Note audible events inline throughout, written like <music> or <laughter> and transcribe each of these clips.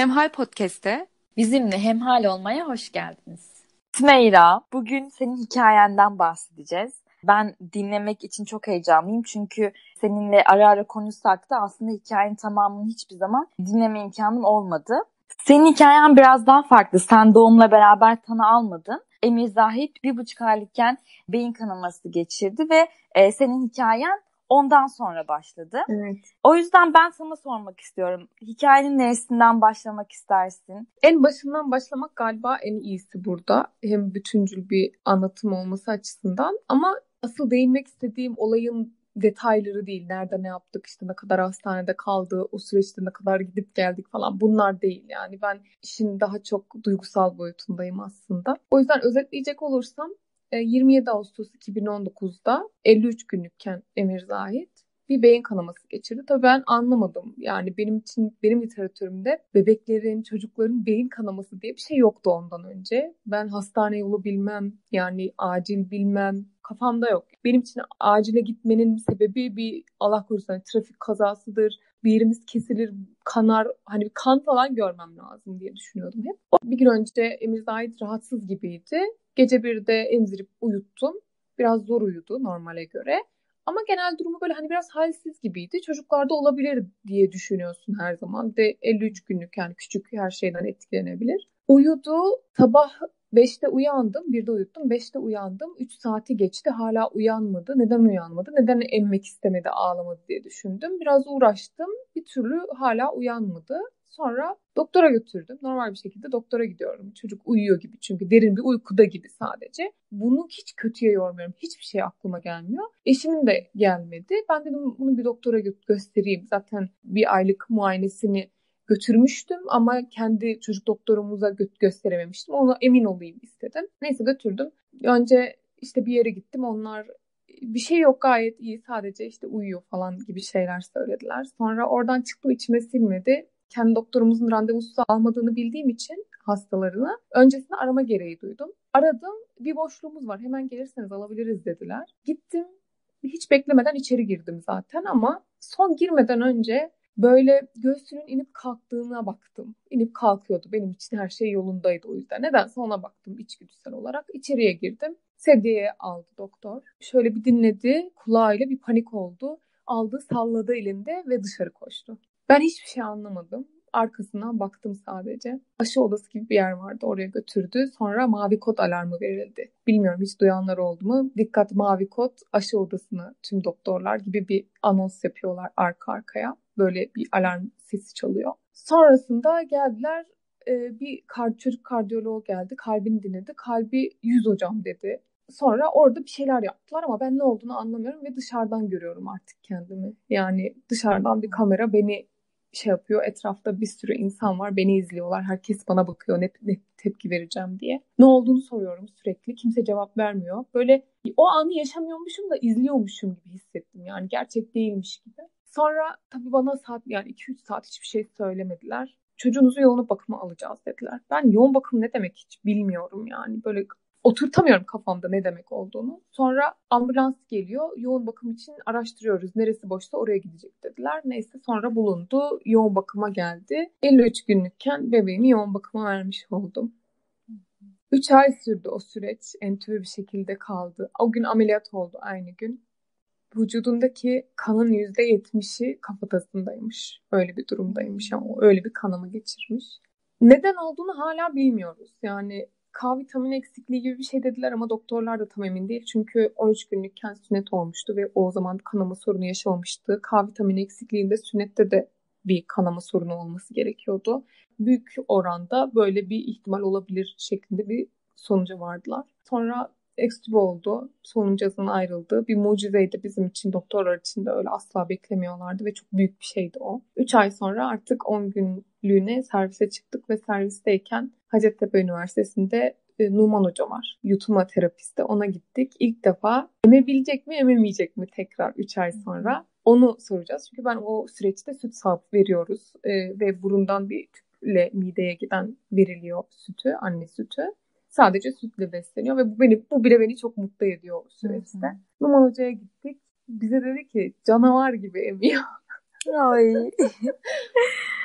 Hemhal Podcast'te bizimle hemhal olmaya hoş geldiniz. Sümeyra, bugün senin hikayenden bahsedeceğiz. Ben dinlemek için çok heyecanlıyım çünkü seninle ara ara konuşsak da aslında hikayenin tamamını hiçbir zaman dinleme imkanım olmadı. Senin hikayen biraz daha farklı. Sen doğumla beraber tanı almadın. Emir Zahit bir buçuk aylıkken beyin kanaması geçirdi ve e, senin hikayen ondan sonra başladı. Evet. O yüzden ben sana sormak istiyorum. Hikayenin neresinden başlamak istersin? En başından başlamak galiba en iyisi burada. Hem bütüncül bir anlatım olması açısından ama asıl değinmek istediğim olayın detayları değil. Nerede ne yaptık, işte ne kadar hastanede kaldı, o süreçte ne kadar gidip geldik falan bunlar değil. Yani ben işin daha çok duygusal boyutundayım aslında. O yüzden özetleyecek olursam 27 e, Ağustos 2019'da 53 günlükken Emir Zahit bir beyin kanaması geçirdi. Tabii ben anlamadım. Yani benim için benim literatürümde bebeklerin, çocukların beyin kanaması diye bir şey yoktu ondan önce. Ben hastane yolu bilmem, yani acil bilmem, kafamda yok. Benim için acile gitmenin sebebi bir Allah korusun hani trafik kazasıdır, bir yerimiz kesilir, kanar, hani bir kan falan görmem lazım diye düşünüyordum hep. Bir gün önce Emir Zahit rahatsız gibiydi. Gece bir de emzirip uyuttum. Biraz zor uyudu normale göre. Ama genel durumu böyle hani biraz halsiz gibiydi. Çocuklarda olabilir diye düşünüyorsun her zaman. De 53 günlük yani küçük her şeyden etkilenebilir. Uyudu. Sabah 5'te uyandım. 1'de uyuttum. 5'te uyandım. 3 saati geçti. Hala uyanmadı. Neden uyanmadı? Neden emmek istemedi, ağlamadı diye düşündüm. Biraz uğraştım. Bir türlü hala uyanmadı. Sonra doktora götürdüm. Normal bir şekilde doktora gidiyorum. Çocuk uyuyor gibi çünkü derin bir uykuda gibi sadece. Bunu hiç kötüye yormuyorum. Hiçbir şey aklıma gelmiyor. Eşimin de gelmedi. Ben dedim bunu bir doktora gö- göstereyim. Zaten bir aylık muayenesini götürmüştüm ama kendi çocuk doktorumuza gö- gösterememiştim. Ona emin olayım istedim. Neyse götürdüm. Önce işte bir yere gittim. Onlar bir şey yok gayet iyi sadece işte uyuyor falan gibi şeyler söylediler. Sonra oradan çıktı içime silmedi kendi doktorumuzun randevusu almadığını bildiğim için hastalarını öncesinde arama gereği duydum. Aradım bir boşluğumuz var hemen gelirseniz alabiliriz dediler. Gittim hiç beklemeden içeri girdim zaten ama son girmeden önce böyle göğsünün inip kalktığına baktım. İnip kalkıyordu. Benim için her şey yolundaydı o yüzden. Nedense ona baktım içgüdüsel olarak. İçeriye girdim. Sedyeye aldı doktor. Şöyle bir dinledi. Kulağıyla bir panik oldu. Aldı salladı elinde ve dışarı koştu. Ben hiçbir şey anlamadım. Arkasından baktım sadece. Aşı odası gibi bir yer vardı. Oraya götürdü. Sonra mavi kod alarmı verildi. Bilmiyorum hiç duyanlar oldu mu? Dikkat mavi kod aşı odasını tüm doktorlar gibi bir anons yapıyorlar arka arkaya. Böyle bir alarm sesi çalıyor. Sonrasında geldiler e, bir kar, çocuk kardiyolog geldi. Kalbini dinledi. Kalbi 100 hocam dedi. Sonra orada bir şeyler yaptılar ama ben ne olduğunu anlamıyorum ve dışarıdan görüyorum artık kendimi. Yani dışarıdan bir kamera beni şey yapıyor. Etrafta bir sürü insan var. Beni izliyorlar. Herkes bana bakıyor. Ne, ne tepki vereceğim diye. Ne olduğunu soruyorum sürekli. Kimse cevap vermiyor. Böyle o anı yaşamıyormuşum da izliyormuşum gibi hissettim. Yani gerçek değilmiş gibi. Sonra tabii bana saat yani 2-3 saat hiçbir şey söylemediler. Çocuğunuzu yoğun bakıma alacağız dediler. Ben yoğun bakım ne demek hiç bilmiyorum yani. Böyle oturtamıyorum kafamda ne demek olduğunu. Sonra ambulans geliyor. Yoğun bakım için araştırıyoruz. Neresi boşsa oraya gidecek dediler. Neyse sonra bulundu. Yoğun bakıma geldi. 53 günlükken bebeğimi yoğun bakıma vermiş oldum. 3 ay sürdü o süreç. Entübe bir şekilde kaldı. O gün ameliyat oldu aynı gün. Vücudundaki kanın %70'i kafatasındaymış. Öyle bir durumdaymış ama öyle bir kanama geçirmiş. Neden olduğunu hala bilmiyoruz. Yani K vitamini eksikliği gibi bir şey dediler ama doktorlar da tam emin değil. Çünkü 13 günlükken sünnet olmuştu ve o zaman kanama sorunu yaşamamıştı. K vitamini eksikliğinde sünnette de bir kanama sorunu olması gerekiyordu. Büyük oranda böyle bir ihtimal olabilir şeklinde bir sonuca vardılar. Sonra ekstübe oldu. Soluncazın ayrıldı. Bir mucizeydi bizim için. Doktorlar için de öyle asla beklemiyorlardı ve çok büyük bir şeydi o. 3 ay sonra artık 10 günlüğüne servise çıktık ve servisteyken Hacettepe Üniversitesi'nde e, Numan Hoca var. Yutuma terapisti. Ona gittik. İlk defa emebilecek mi ememeyecek mi tekrar 3 ay sonra onu soracağız. Çünkü ben o süreçte süt sağıp veriyoruz e, ve burundan bir tüple mideye giden veriliyor sütü, anne sütü. Sadece sütle besleniyor ve bu beni bu bile beni çok mutlu ediyor o süreçte. Numan Hoca'ya gittik. Bize dedi ki canavar gibi emiyor. Ay. <laughs>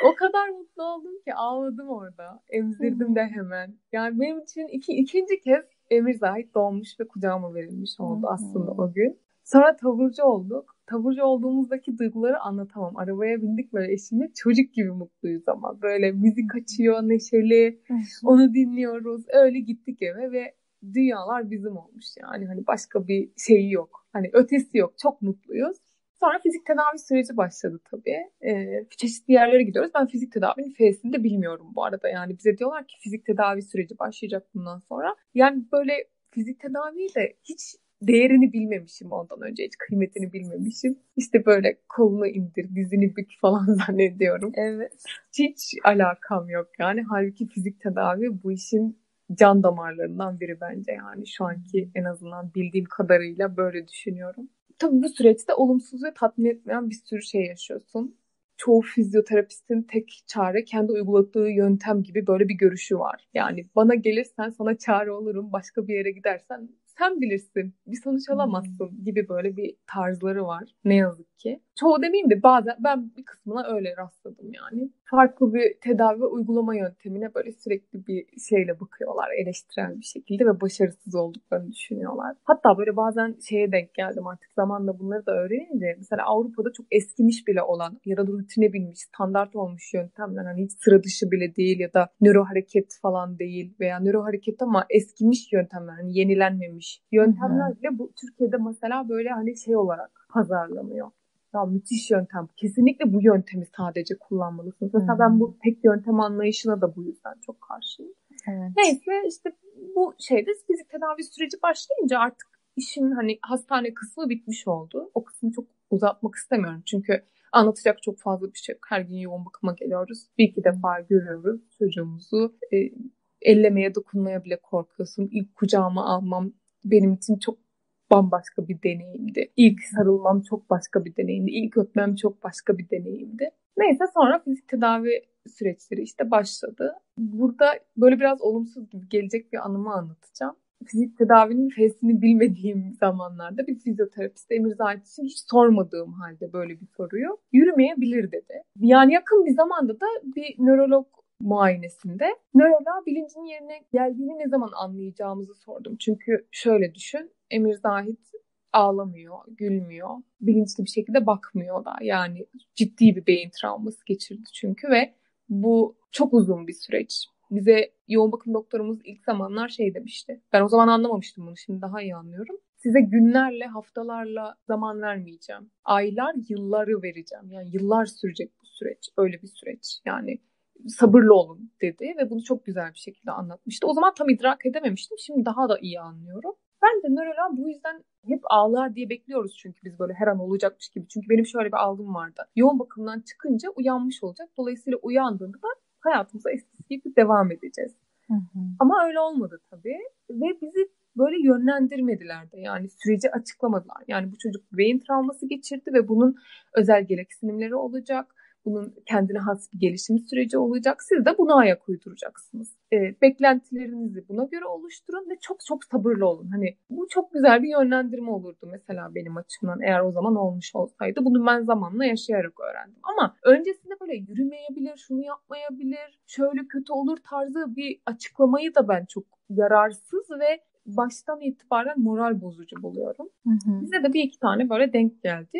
o kadar mutlu oldum ki ağladım orada. Emzirdim de hemen. Yani benim için iki, ikinci kez Emir Zahit doğmuş ve kucağıma verilmiş oldu aslında o gün. Sonra taburcu olduk. Taburcu olduğumuzdaki duyguları anlatamam. Arabaya bindik böyle eşimle çocuk gibi mutluyuz ama. Böyle müzik açıyor, neşeli. onu dinliyoruz. Öyle gittik eve ve dünyalar bizim olmuş yani. Hani başka bir şeyi yok. Hani ötesi yok. Çok mutluyuz. Sonra fizik tedavi süreci başladı tabii. Ee, çeşitli yerlere gidiyoruz. Ben fizik tedavinin F'sini de bilmiyorum bu arada. Yani bize diyorlar ki fizik tedavi süreci başlayacak bundan sonra. Yani böyle fizik tedaviyi de hiç değerini bilmemişim ondan önce. Hiç kıymetini bilmemişim. İşte böyle kolunu indir, dizini bük falan <laughs> zannediyorum. Evet. Hiç alakam yok yani. Halbuki fizik tedavi bu işin can damarlarından biri bence yani şu anki en azından bildiğim kadarıyla böyle düşünüyorum. Tabii bu süreçte olumsuz ve tatmin etmeyen bir sürü şey yaşıyorsun. Çoğu fizyoterapistin tek çare kendi uyguladığı yöntem gibi böyle bir görüşü var. Yani bana gelirsen sana çare olurum, başka bir yere gidersen sen bilirsin bir sonuç alamazsın hmm. gibi böyle bir tarzları var ne yazık ki. Çoğu demeyeyim de bazen ben bir kısmına öyle rastladım yani. Farklı bir tedavi uygulama yöntemine böyle sürekli bir şeyle bakıyorlar eleştirel bir şekilde ve başarısız olduklarını düşünüyorlar. Hatta böyle bazen şeye denk geldim artık zamanla bunları da öğrenince mesela Avrupa'da çok eskimiş bile olan ya da rutine binmiş standart olmuş yöntemler hani hiç sıra dışı bile değil ya da nöro hareket falan değil veya nöro hareket ama eskimiş yöntemler hani yenilenmemiş yöntemler bile bu Türkiye'de mesela böyle hani şey olarak pazarlanıyor ya müthiş yöntem. Kesinlikle bu yöntemi sadece kullanmalısınız. Mesela hmm. ben bu tek yöntem anlayışına da bu yüzden çok karşıyım. Evet. Neyse işte bu şeyde fizik tedavi süreci başlayınca artık işin hani hastane kısmı bitmiş oldu. O kısmı çok uzatmak istemiyorum. Çünkü anlatacak çok fazla bir şey yok. Her gün yoğun bakıma geliyoruz. Bir iki defa görüyoruz çocuğumuzu. E, ellemeye, dokunmaya bile korkuyorsun. İlk kucağıma almam benim için çok bambaşka bir deneyimdi. İlk sarılmam çok başka bir deneyimdi. İlk öpmem çok başka bir deneyimdi. Neyse sonra fizik tedavi süreçleri işte başladı. Burada böyle biraz olumsuz gibi gelecek bir anımı anlatacağım. Fizik tedavinin F'sini bilmediğim zamanlarda bir fizyoterapist Emir Zahit hiç sormadığım halde böyle bir soruyu yürümeyebilir dedi. Yani yakın bir zamanda da bir nörolog muayenesinde nöroloğa bilincin yerine geldiğini ne zaman anlayacağımızı sordum. Çünkü şöyle düşün, Emir Zahit ağlamıyor, gülmüyor, bilinçli bir şekilde bakmıyor da. Yani ciddi bir beyin travması geçirdi çünkü ve bu çok uzun bir süreç. Bize yoğun bakım doktorumuz ilk zamanlar şey demişti. Ben o zaman anlamamıştım bunu, şimdi daha iyi anlıyorum. Size günlerle, haftalarla zaman vermeyeceğim. Aylar, yılları vereceğim. Yani yıllar sürecek bu süreç. Öyle bir süreç. Yani sabırlı olun dedi ve bunu çok güzel bir şekilde anlatmıştı. O zaman tam idrak edememiştim. Şimdi daha da iyi anlıyorum. Ben de nörolan bu yüzden hep ağlar diye bekliyoruz çünkü biz böyle her an olacakmış gibi. Çünkü benim şöyle bir algım vardı. Yoğun bakımdan çıkınca uyanmış olacak. Dolayısıyla uyandığında da hayatımıza eskisi gibi devam edeceğiz. Hı hı. Ama öyle olmadı tabii. Ve bizi böyle yönlendirmediler de yani süreci açıklamadılar. Yani bu çocuk beyin travması geçirdi ve bunun özel gereksinimleri olacak bunun kendine has bir gelişim süreci olacak. Siz de buna ayak uyduracaksınız. E, beklentilerinizi buna göre oluşturun ve çok çok sabırlı olun. Hani bu çok güzel bir yönlendirme olurdu mesela benim açımdan eğer o zaman olmuş olsaydı. Bunu ben zamanla yaşayarak öğrendim. Ama öncesinde böyle yürümeyebilir, şunu yapmayabilir, şöyle kötü olur tarzı bir açıklamayı da ben çok yararsız ve baştan itibaren moral bozucu buluyorum. Hı hı. Bize de bir iki tane böyle denk geldi.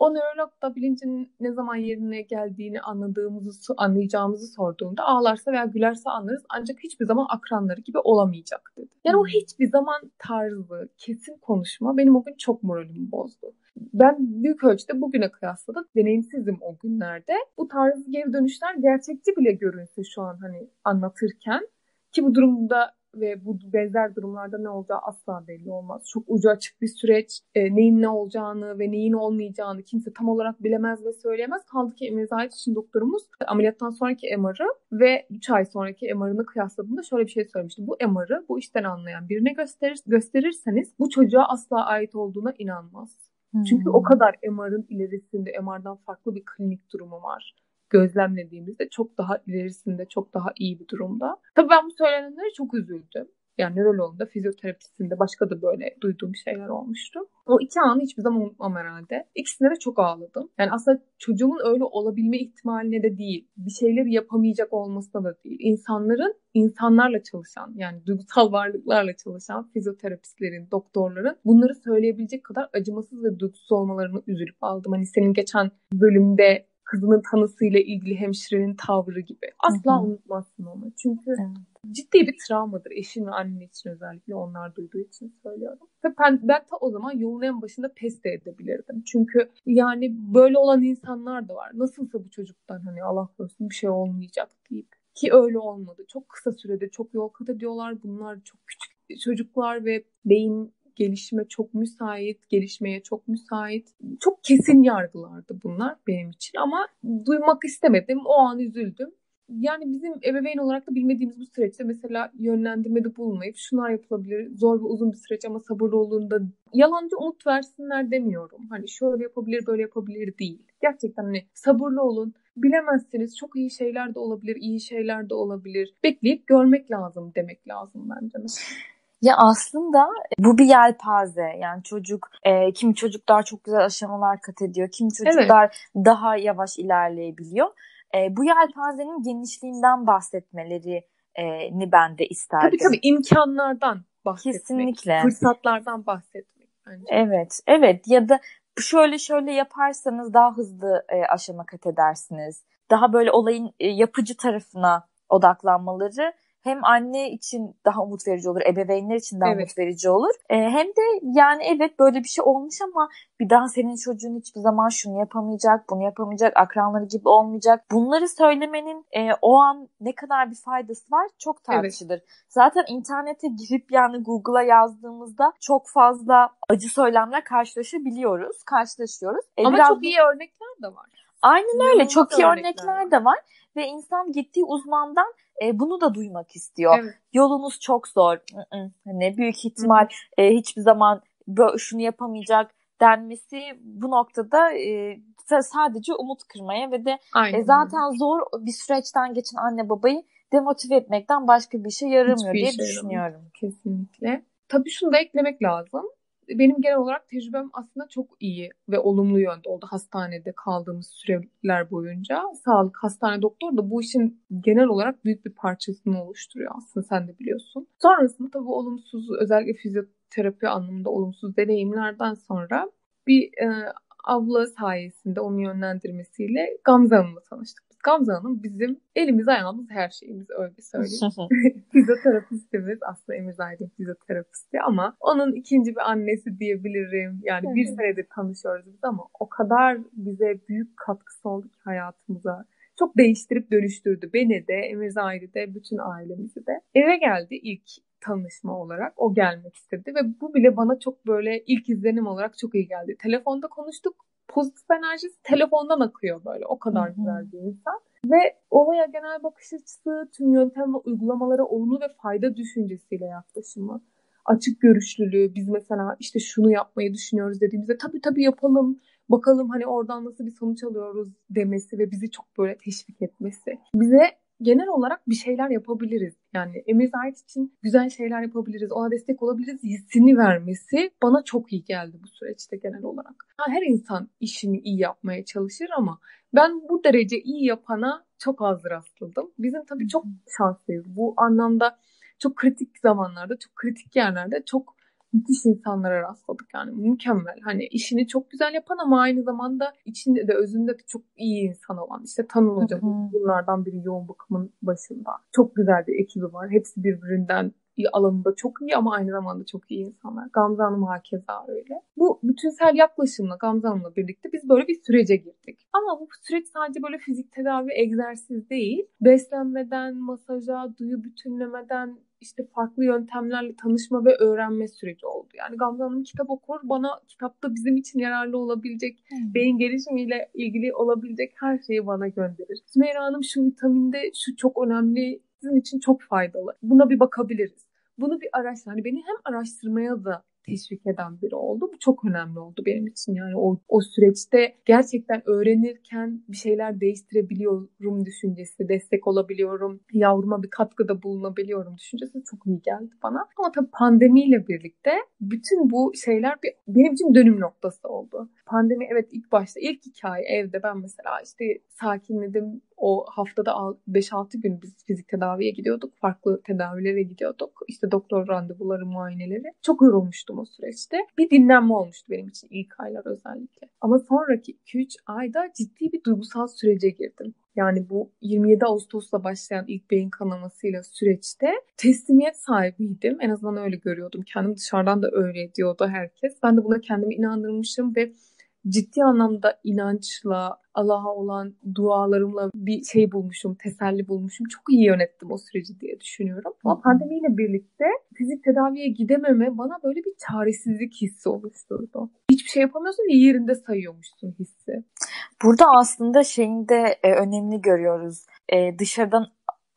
O nörolog da bilincin ne zaman yerine geldiğini anladığımızı, anlayacağımızı sorduğunda ağlarsa veya gülerse anlarız ancak hiçbir zaman akranları gibi olamayacak dedi. Yani o hmm. hiçbir zaman tarzı, kesin konuşma benim o gün çok moralimi bozdu. Ben büyük ölçüde bugüne kıyasla da deneyimsizim o günlerde. Bu tarz geri dönüşler gerçekçi bile görünse şu an hani anlatırken ki bu durumda ve bu benzer durumlarda ne olacağı asla belli olmaz. Çok ucu açık bir süreç. E, neyin ne olacağını ve neyin olmayacağını kimse tam olarak bilemez ve söyleyemez. Kaldı ki Zahit için doktorumuz ameliyattan sonraki MR'ı ve 3 ay sonraki MR'ını kıyasladığında şöyle bir şey söylemişti. Bu MR'ı bu işten anlayan birine gösterir, gösterirseniz bu çocuğa asla ait olduğuna inanmaz. Hmm. Çünkü o kadar MR'ın ilerisinde MR'dan farklı bir klinik durumu var gözlemlediğimizde çok daha ilerisinde, çok daha iyi bir durumda. Tabii ben bu söylenenlere çok üzüldüm. Yani nöroloğunda, fizyoterapisinde başka da böyle duyduğum şeyler olmuştu. O iki anı hiçbir zaman unutmam herhalde. İkisine de çok ağladım. Yani aslında çocuğumun öyle olabilme ihtimaline de değil. Bir şeyleri yapamayacak olmasına da değil. İnsanların insanlarla çalışan yani duygusal varlıklarla çalışan fizyoterapistlerin, doktorların bunları söyleyebilecek kadar acımasız ve duygusuz olmalarını üzülüp aldım. Hani senin geçen bölümde kızının tanısıyla ilgili hemşirenin tavrı gibi. Asla Hı-hı. unutmazsın onu. Çünkü evet. ciddi bir travmadır eşin ve annen için özellikle onlar duyduğu için söylüyorum. Ve ben, ben ta o zaman yolun en başında pes de edebilirdim. Çünkü yani böyle olan insanlar da var. Nasılsa bu çocuktan hani Allah korusun bir şey olmayacak deyip. Ki öyle olmadı. Çok kısa sürede çok yol kat ediyorlar. Bunlar çok küçük çocuklar ve beyin gelişime çok müsait, gelişmeye çok müsait. Çok kesin yargılardı bunlar benim için ama duymak istemedim. O an üzüldüm. Yani bizim ebeveyn olarak da bilmediğimiz bu süreçte mesela yönlendirmede bulunmayıp şunlar yapılabilir, zor ve uzun bir süreç ama sabırlı olduğunda yalancı umut versinler demiyorum. Hani şöyle yapabilir, böyle yapabilir değil. Gerçekten hani sabırlı olun. Bilemezsiniz çok iyi şeyler de olabilir, iyi şeyler de olabilir. Bekleyip görmek lazım demek lazım bence. Ya aslında bu bir yelpaze. Yani çocuk, e, kimi çocuklar çok güzel aşamalar kat ediyor. Kimi çocuklar evet. daha yavaş ilerleyebiliyor. E, bu yelpazenin genişliğinden bahsetmeleri e, ni ben de isterdim. Tabii tabii imkanlardan bahsetmek. Kesinlikle. Fırsatlardan bahsetmek. Bence. Evet, evet. Ya da şöyle şöyle yaparsanız daha hızlı e, aşama kat edersiniz. Daha böyle olayın e, yapıcı tarafına odaklanmaları hem anne için daha umut verici olur, ebeveynler için daha evet. umut verici olur. E, hem de yani evet böyle bir şey olmuş ama bir daha senin çocuğun hiçbir zaman şunu yapamayacak, bunu yapamayacak, akranları gibi olmayacak. Bunları söylemenin e, o an ne kadar bir faydası var çok tartışılır. Evet. Zaten internete girip yani Google'a yazdığımızda çok fazla acı söylemler karşılaşabiliyoruz, karşılaşıyoruz. E, ama biraz... çok iyi örnekler de var. Aynen öyle. Çok iyi örnekler de var ve insan gittiği uzmandan e, bunu da duymak istiyor. Evet. Yolunuz çok zor. Ne büyük ihtimal e, hiçbir zaman şunu yapamayacak denmesi bu noktada e, sadece umut kırmaya ve de e, zaten zor bir süreçten geçen anne babayı demotive etmekten başka bir şey yaramıyor Hiçbir diye şey düşünüyorum. Yaramıyor. Kesinlikle. Tabii şunu da eklemek lazım benim genel olarak tecrübem aslında çok iyi ve olumlu yönde oldu hastanede kaldığımız süreler boyunca. Sağlık hastane doktor da bu işin genel olarak büyük bir parçasını oluşturuyor aslında sen de biliyorsun. Sonrasında tabii olumsuz özellikle fizyoterapi anlamında olumsuz deneyimlerden sonra bir e, abla sayesinde onun yönlendirmesiyle Gamze Hanım'la tanıştık. Gamze Hanım bizim elimiz ayağımız her şeyimiz öyle söyleyeyim. <laughs> <laughs> Fizyoterapistimiz aslında Emir Aydın fizyoterapisti ama onun ikinci bir annesi diyebilirim. Yani bir senedir tanışıyoruz biz ama o kadar bize büyük katkısı oldu ki hayatımıza. Çok değiştirip dönüştürdü beni de, Emir Zahir'i de, bütün ailemizi de. Eve geldi ilk tanışma olarak o gelmek istedi ve bu bile bana çok böyle ilk izlenim olarak çok iyi geldi. Telefonda konuştuk pozitif enerjisi telefondan akıyor böyle. O kadar Hı-hı. güzel bir insan. Ve olaya genel bakış açısı, tüm yöntem ve uygulamalara olumlu ve fayda düşüncesiyle yaklaşımı. Açık görüşlülüğü, biz mesela işte şunu yapmayı düşünüyoruz dediğimizde tabii tabii yapalım, bakalım hani oradan nasıl bir sonuç alıyoruz demesi ve bizi çok böyle teşvik etmesi. Bize genel olarak bir şeyler yapabiliriz. Yani Emir Zahit için güzel şeyler yapabiliriz, ona destek olabiliriz hissini vermesi bana çok iyi geldi bu süreçte genel olarak. Her insan işini iyi yapmaya çalışır ama ben bu derece iyi yapana çok az rastladım. Bizim tabii çok şanslıyız. Bu anlamda çok kritik zamanlarda, çok kritik yerlerde çok müthiş insanlara rastladık yani mükemmel. Hani işini çok güzel yapan ama aynı zamanda içinde de özünde de çok iyi insan olan. İşte Tanıl Hoca bunlardan biri yoğun bakımın başında. Çok güzel bir ekibi var. Hepsi birbirinden alanında çok iyi ama aynı zamanda çok iyi insanlar. Gamze Hanım hakeza öyle. Bu bütünsel yaklaşımla Gamze Hanım'la birlikte biz böyle bir sürece girdik. Ama bu süreç sadece böyle fizik tedavi, egzersiz değil. Beslenmeden, masaja, duyu bütünlemeden, işte farklı yöntemlerle tanışma ve öğrenme süreci oldu. Yani Gamze Hanım kitap okur, bana kitapta bizim için yararlı olabilecek, hmm. beyin gelişimiyle ilgili olabilecek her şeyi bana gönderir. Sümeyra Hanım şu vitaminde şu çok önemli, sizin için çok faydalı. Buna bir bakabiliriz. Bunu bir araştır. Hani beni hem araştırmaya da teşvik eden biri oldu. Bu çok önemli oldu benim için. Yani o, o süreçte gerçekten öğrenirken bir şeyler değiştirebiliyorum düşüncesi, destek olabiliyorum, yavruma bir katkıda bulunabiliyorum düşüncesi çok iyi geldi bana. Ama tabii pandemiyle birlikte bütün bu şeyler bir, benim için dönüm noktası oldu. Pandemi evet ilk başta ilk iki ay evde ben mesela işte sakinledim o haftada 5-6 gün biz fizik tedaviye gidiyorduk. Farklı tedavilere gidiyorduk. İşte doktor randevuları, muayeneleri. Çok yorulmuştum o süreçte. Bir dinlenme olmuştu benim için ilk aylar özellikle. Ama sonraki 2-3 ayda ciddi bir duygusal sürece girdim. Yani bu 27 Ağustos'ta başlayan ilk beyin kanamasıyla süreçte teslimiyet sahibiydim. En azından öyle görüyordum. Kendim dışarıdan da öyle diyordu herkes. Ben de buna kendimi inandırmışım ve ciddi anlamda inançla, Allah'a olan dualarımla bir şey bulmuşum, teselli bulmuşum. Çok iyi yönettim o süreci diye düşünüyorum. Ama pandemiyle birlikte fizik tedaviye gidememe bana böyle bir çaresizlik hissi oluşturdu. Hiçbir şey yapamıyorsun ve yerinde sayıyormuşsun hissi. Burada aslında şeyin de e, önemli görüyoruz. E, dışarıdan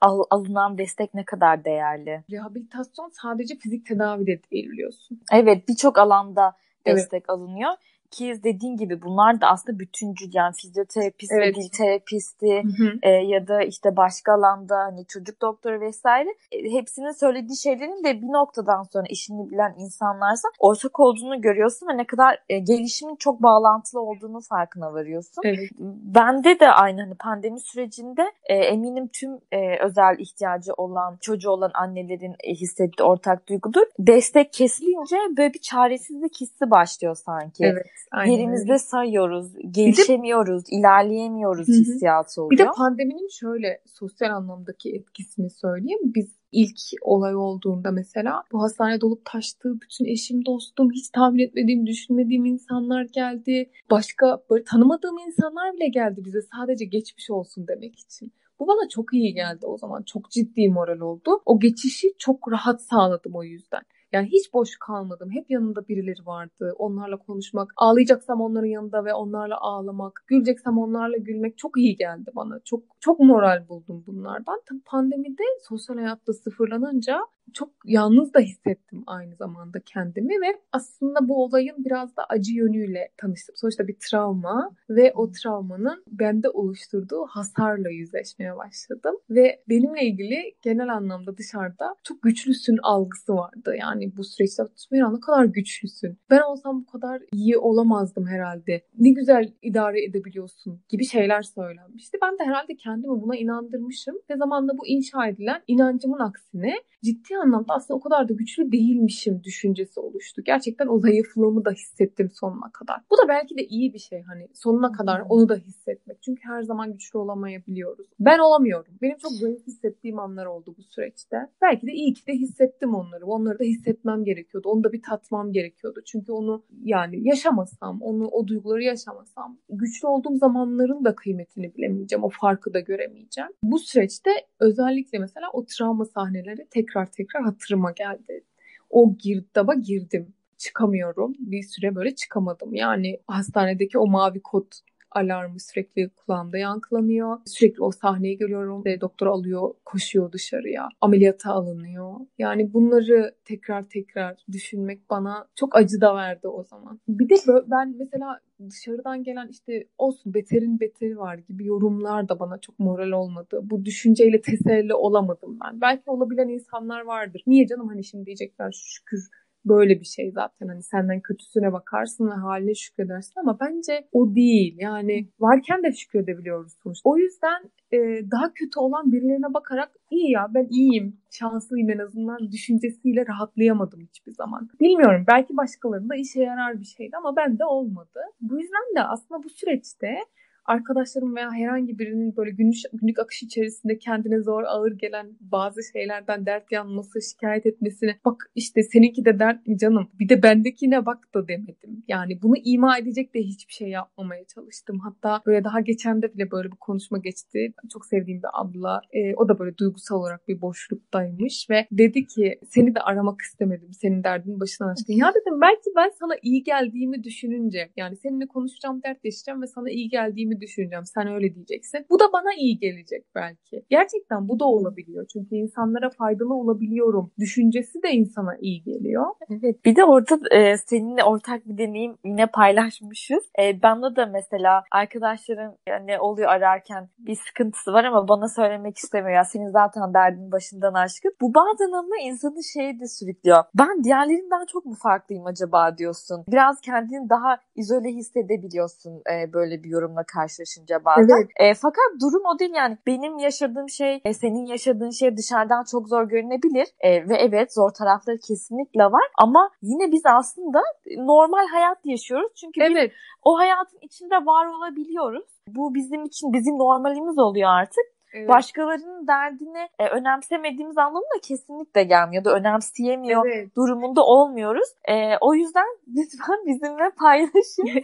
al, alınan destek ne kadar değerli. Rehabilitasyon sadece fizik tedavi de değil biliyorsun. Evet birçok alanda destek evet. alınıyor ki dediğin gibi bunlar da aslında bütüncül yani fizyoterapist, evet. dil terapisti e, ya da işte başka alanda hani çocuk doktoru vesaire e, hepsinin söylediği şeylerin de bir noktadan sonra işini bilen insanlarsa ortak olduğunu görüyorsun ve ne kadar e, gelişimin çok bağlantılı olduğunu farkına varıyorsun. Evet. Bende de aynı hani pandemi sürecinde e, eminim tüm e, özel ihtiyacı olan çocuğu olan annelerin e, hissettiği ortak duygudur. Destek kesilince böyle bir çaresizlik hissi başlıyor sanki. Evet. Aynen Yerimizde sayıyoruz, gelişemiyoruz, de, ilerleyemiyoruz hı. hissiyatı oluyor. Bir de pandeminin şöyle sosyal anlamdaki etkisini söyleyeyim. Biz ilk olay olduğunda mesela bu hastane dolup taştı. Bütün eşim, dostum, hiç tahmin etmediğim, düşünmediğim insanlar geldi. Başka böyle tanımadığım insanlar bile geldi bize sadece geçmiş olsun demek için. Bu bana çok iyi geldi o zaman. Çok ciddi moral oldu. O geçişi çok rahat sağladım o yüzden. Yani hiç boş kalmadım. Hep yanında birileri vardı. Onlarla konuşmak, ağlayacaksam onların yanında ve onlarla ağlamak, güleceksem onlarla gülmek çok iyi geldi bana. Çok çok moral buldum bunlardan. Tabii pandemide sosyal hayatta sıfırlanınca çok yalnız da hissettim aynı zamanda kendimi ve aslında bu olayın biraz da acı yönüyle tanıştım. Sonuçta bir travma ve o travmanın bende oluşturduğu hasarla yüzleşmeye başladım ve benimle ilgili genel anlamda dışarıda çok güçlüsün algısı vardı. Yani bu süreçte Sümeyra ne kadar güçlüsün. Ben olsam bu kadar iyi olamazdım herhalde. Ne güzel idare edebiliyorsun gibi şeyler söylenmişti. Ben de herhalde kendimi buna inandırmışım ve zamanla bu inşa edilen inancımın aksine ciddi anlamda aslında o kadar da güçlü değilmişim düşüncesi oluştu. Gerçekten o zayıflığımı da hissettim sonuna kadar. Bu da belki de iyi bir şey hani sonuna kadar onu da hissetmek. Çünkü her zaman güçlü olamayabiliyoruz. Ben olamıyorum. Benim çok zayıf hissettiğim anlar oldu bu süreçte. Belki de iyi ki de hissettim onları. Onları da hissetmem gerekiyordu. Onu da bir tatmam gerekiyordu. Çünkü onu yani yaşamasam, onu o duyguları yaşamasam güçlü olduğum zamanların da kıymetini bilemeyeceğim. O farkı da göremeyeceğim. Bu süreçte özellikle mesela o travma sahneleri tekrar tekrar hatırıma geldi. O girdaba girdim. Çıkamıyorum. Bir süre böyle çıkamadım. Yani hastanedeki o mavi kod alarmı sürekli kulağımda yankılanıyor. Sürekli o sahneyi görüyorum. ve doktor alıyor, koşuyor dışarıya. Ameliyata alınıyor. Yani bunları tekrar tekrar düşünmek bana çok acı da verdi o zaman. Bir de ben mesela dışarıdan gelen işte olsun beterin beteri var gibi yorumlar da bana çok moral olmadı. Bu düşünceyle teselli olamadım ben. Belki olabilen insanlar vardır. Niye canım hani şimdi diyecekler şükür böyle bir şey zaten hani senden kötüsüne bakarsın ve haline şükredersin ama bence o değil. Yani varken de şükredebiliyoruz sonuçta. O yüzden e, daha kötü olan birilerine bakarak iyi ya ben iyiyim, şanslıyım en azından düşüncesiyle rahatlayamadım hiçbir zaman. Bilmiyorum belki başkalarında işe yarar bir şeydi ama bende olmadı. Bu yüzden de aslında bu süreçte arkadaşlarım veya herhangi birinin böyle günlük, günlük akış içerisinde kendine zor ağır gelen bazı şeylerden dert yanması, şikayet etmesine bak işte seninki de dert mi canım bir de bendekine bak da demedim. Yani bunu ima edecek de hiçbir şey yapmamaya çalıştım. Hatta böyle daha geçen de bile böyle bir konuşma geçti. Çok sevdiğim bir abla. E, o da böyle duygusal olarak bir boşluktaymış ve dedi ki seni de aramak istemedim. Senin derdin başına açtın. Ya dedim belki ben sana iyi geldiğimi düşününce yani seninle konuşacağım, dert dertleşeceğim ve sana iyi geldiğimi kendimi düşüneceğim. Sen öyle diyeceksin. Bu da bana iyi gelecek belki. Gerçekten bu da olabiliyor. Çünkü insanlara faydalı olabiliyorum. Düşüncesi de insana iyi geliyor. Evet. Bir de orada e, seninle ortak bir deneyim yine paylaşmışız. E, bana da mesela arkadaşların yani oluyor ararken bir sıkıntısı var ama bana söylemek istemiyor. Ya senin zaten derdin başından aşkın. Bu bazen ama insanı şeye de sürüklüyor. Ben diğerlerinden çok mu farklıyım acaba diyorsun. Biraz kendini daha izole hissedebiliyorsun e, böyle bir yorumla karşılaşınca bazen. Evet. E, fakat durum o değil yani. Benim yaşadığım şey, e, senin yaşadığın şey dışarıdan çok zor görünebilir. E, ve evet zor tarafları kesinlikle var. Ama yine biz aslında normal hayat yaşıyoruz. Çünkü evet. biz o hayatın içinde var olabiliyoruz. Bu bizim için bizim normalimiz oluyor artık. Evet. Başkalarının derdini e, önemsemediğimiz anlamına kesinlikle gelmiyor da önemseyemiyor evet. durumunda olmuyoruz. E, o yüzden <laughs> lütfen bizimle paylaşın. <laughs>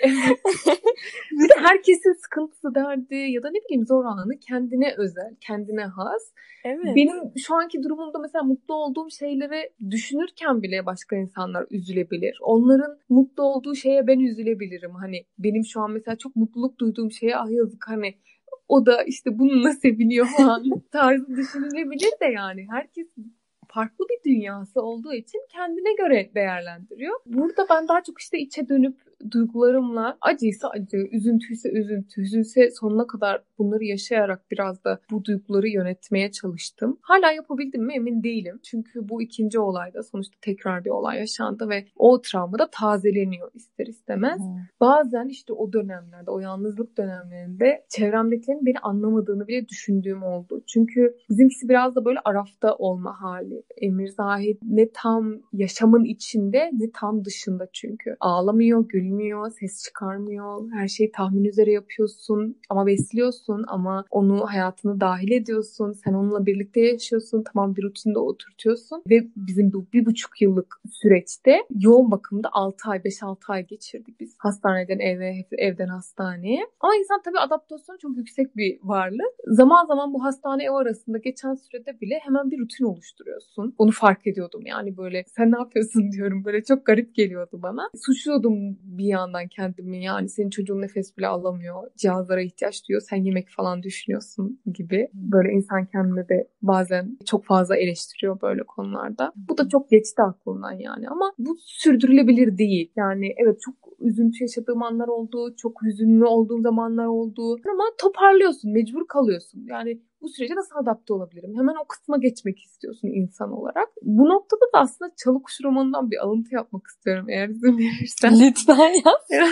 Bir de herkesin sıkıntısı derdi ya da ne bileyim zor anı kendine özel, kendine has. Evet. Benim şu anki durumumda mesela mutlu olduğum şeyleri düşünürken bile başka insanlar üzülebilir. Onların mutlu olduğu şeye ben üzülebilirim. Hani benim şu an mesela çok mutluluk duyduğum şeye ah yazık hani o da işte bununla seviniyor falan <laughs> tarzı düşünülebilir de yani. Herkes farklı bir dünyası olduğu için kendine göre değerlendiriyor. Burada ben daha çok işte içe dönüp duygularımla acıysa acı, üzüntüyse üzüntü, hüzünse sonuna kadar bunları yaşayarak biraz da bu duyguları yönetmeye çalıştım. Hala yapabildim mi emin değilim. Çünkü bu ikinci olayda sonuçta tekrar bir olay yaşandı ve o travma da tazeleniyor ister istemez. Hmm. Bazen işte o dönemlerde, o yalnızlık dönemlerinde çevremdekilerin beni anlamadığını bile düşündüğüm oldu. Çünkü bizimkisi biraz da böyle arafta olma hali. Emir Zahid ne tam yaşamın içinde ne tam dışında çünkü. Ağlamıyor, gülüyor bilmiyor, ses çıkarmıyor. Her şeyi tahmin üzere yapıyorsun ama besliyorsun ama onu hayatına dahil ediyorsun. Sen onunla birlikte yaşıyorsun. Tamam bir rutinde oturtuyorsun ve bizim bu bir buçuk yıllık süreçte yoğun bakımda 6 ay, 5-6 ay geçirdik biz. Hastaneden eve, evden hastaneye. Ama insan tabii adaptasyonu çok yüksek bir varlık. Zaman zaman bu hastane ev arasında geçen sürede bile hemen bir rutin oluşturuyorsun. Onu fark ediyordum yani böyle sen ne yapıyorsun diyorum böyle çok garip geliyordu bana. Suçluyordum bir yandan kendimi yani senin çocuğun nefes bile alamıyor. Cihazlara ihtiyaç duyuyor. Sen yemek falan düşünüyorsun gibi. Böyle insan kendini de bazen çok fazla eleştiriyor böyle konularda. Bu da çok geçti aklımdan yani ama bu sürdürülebilir değil. Yani evet çok üzüntü yaşadığım anlar oldu. Çok hüzünlü olduğum zamanlar oldu. Ama toparlıyorsun. Mecbur kalıyorsun. Yani bu sürece nasıl adapte olabilirim? Hemen o kısma geçmek istiyorsun insan olarak. Bu noktada da aslında Çalı Kuş romanından bir alıntı yapmak istiyorum eğer izin verirsen. <laughs> Lütfen yap. <laughs>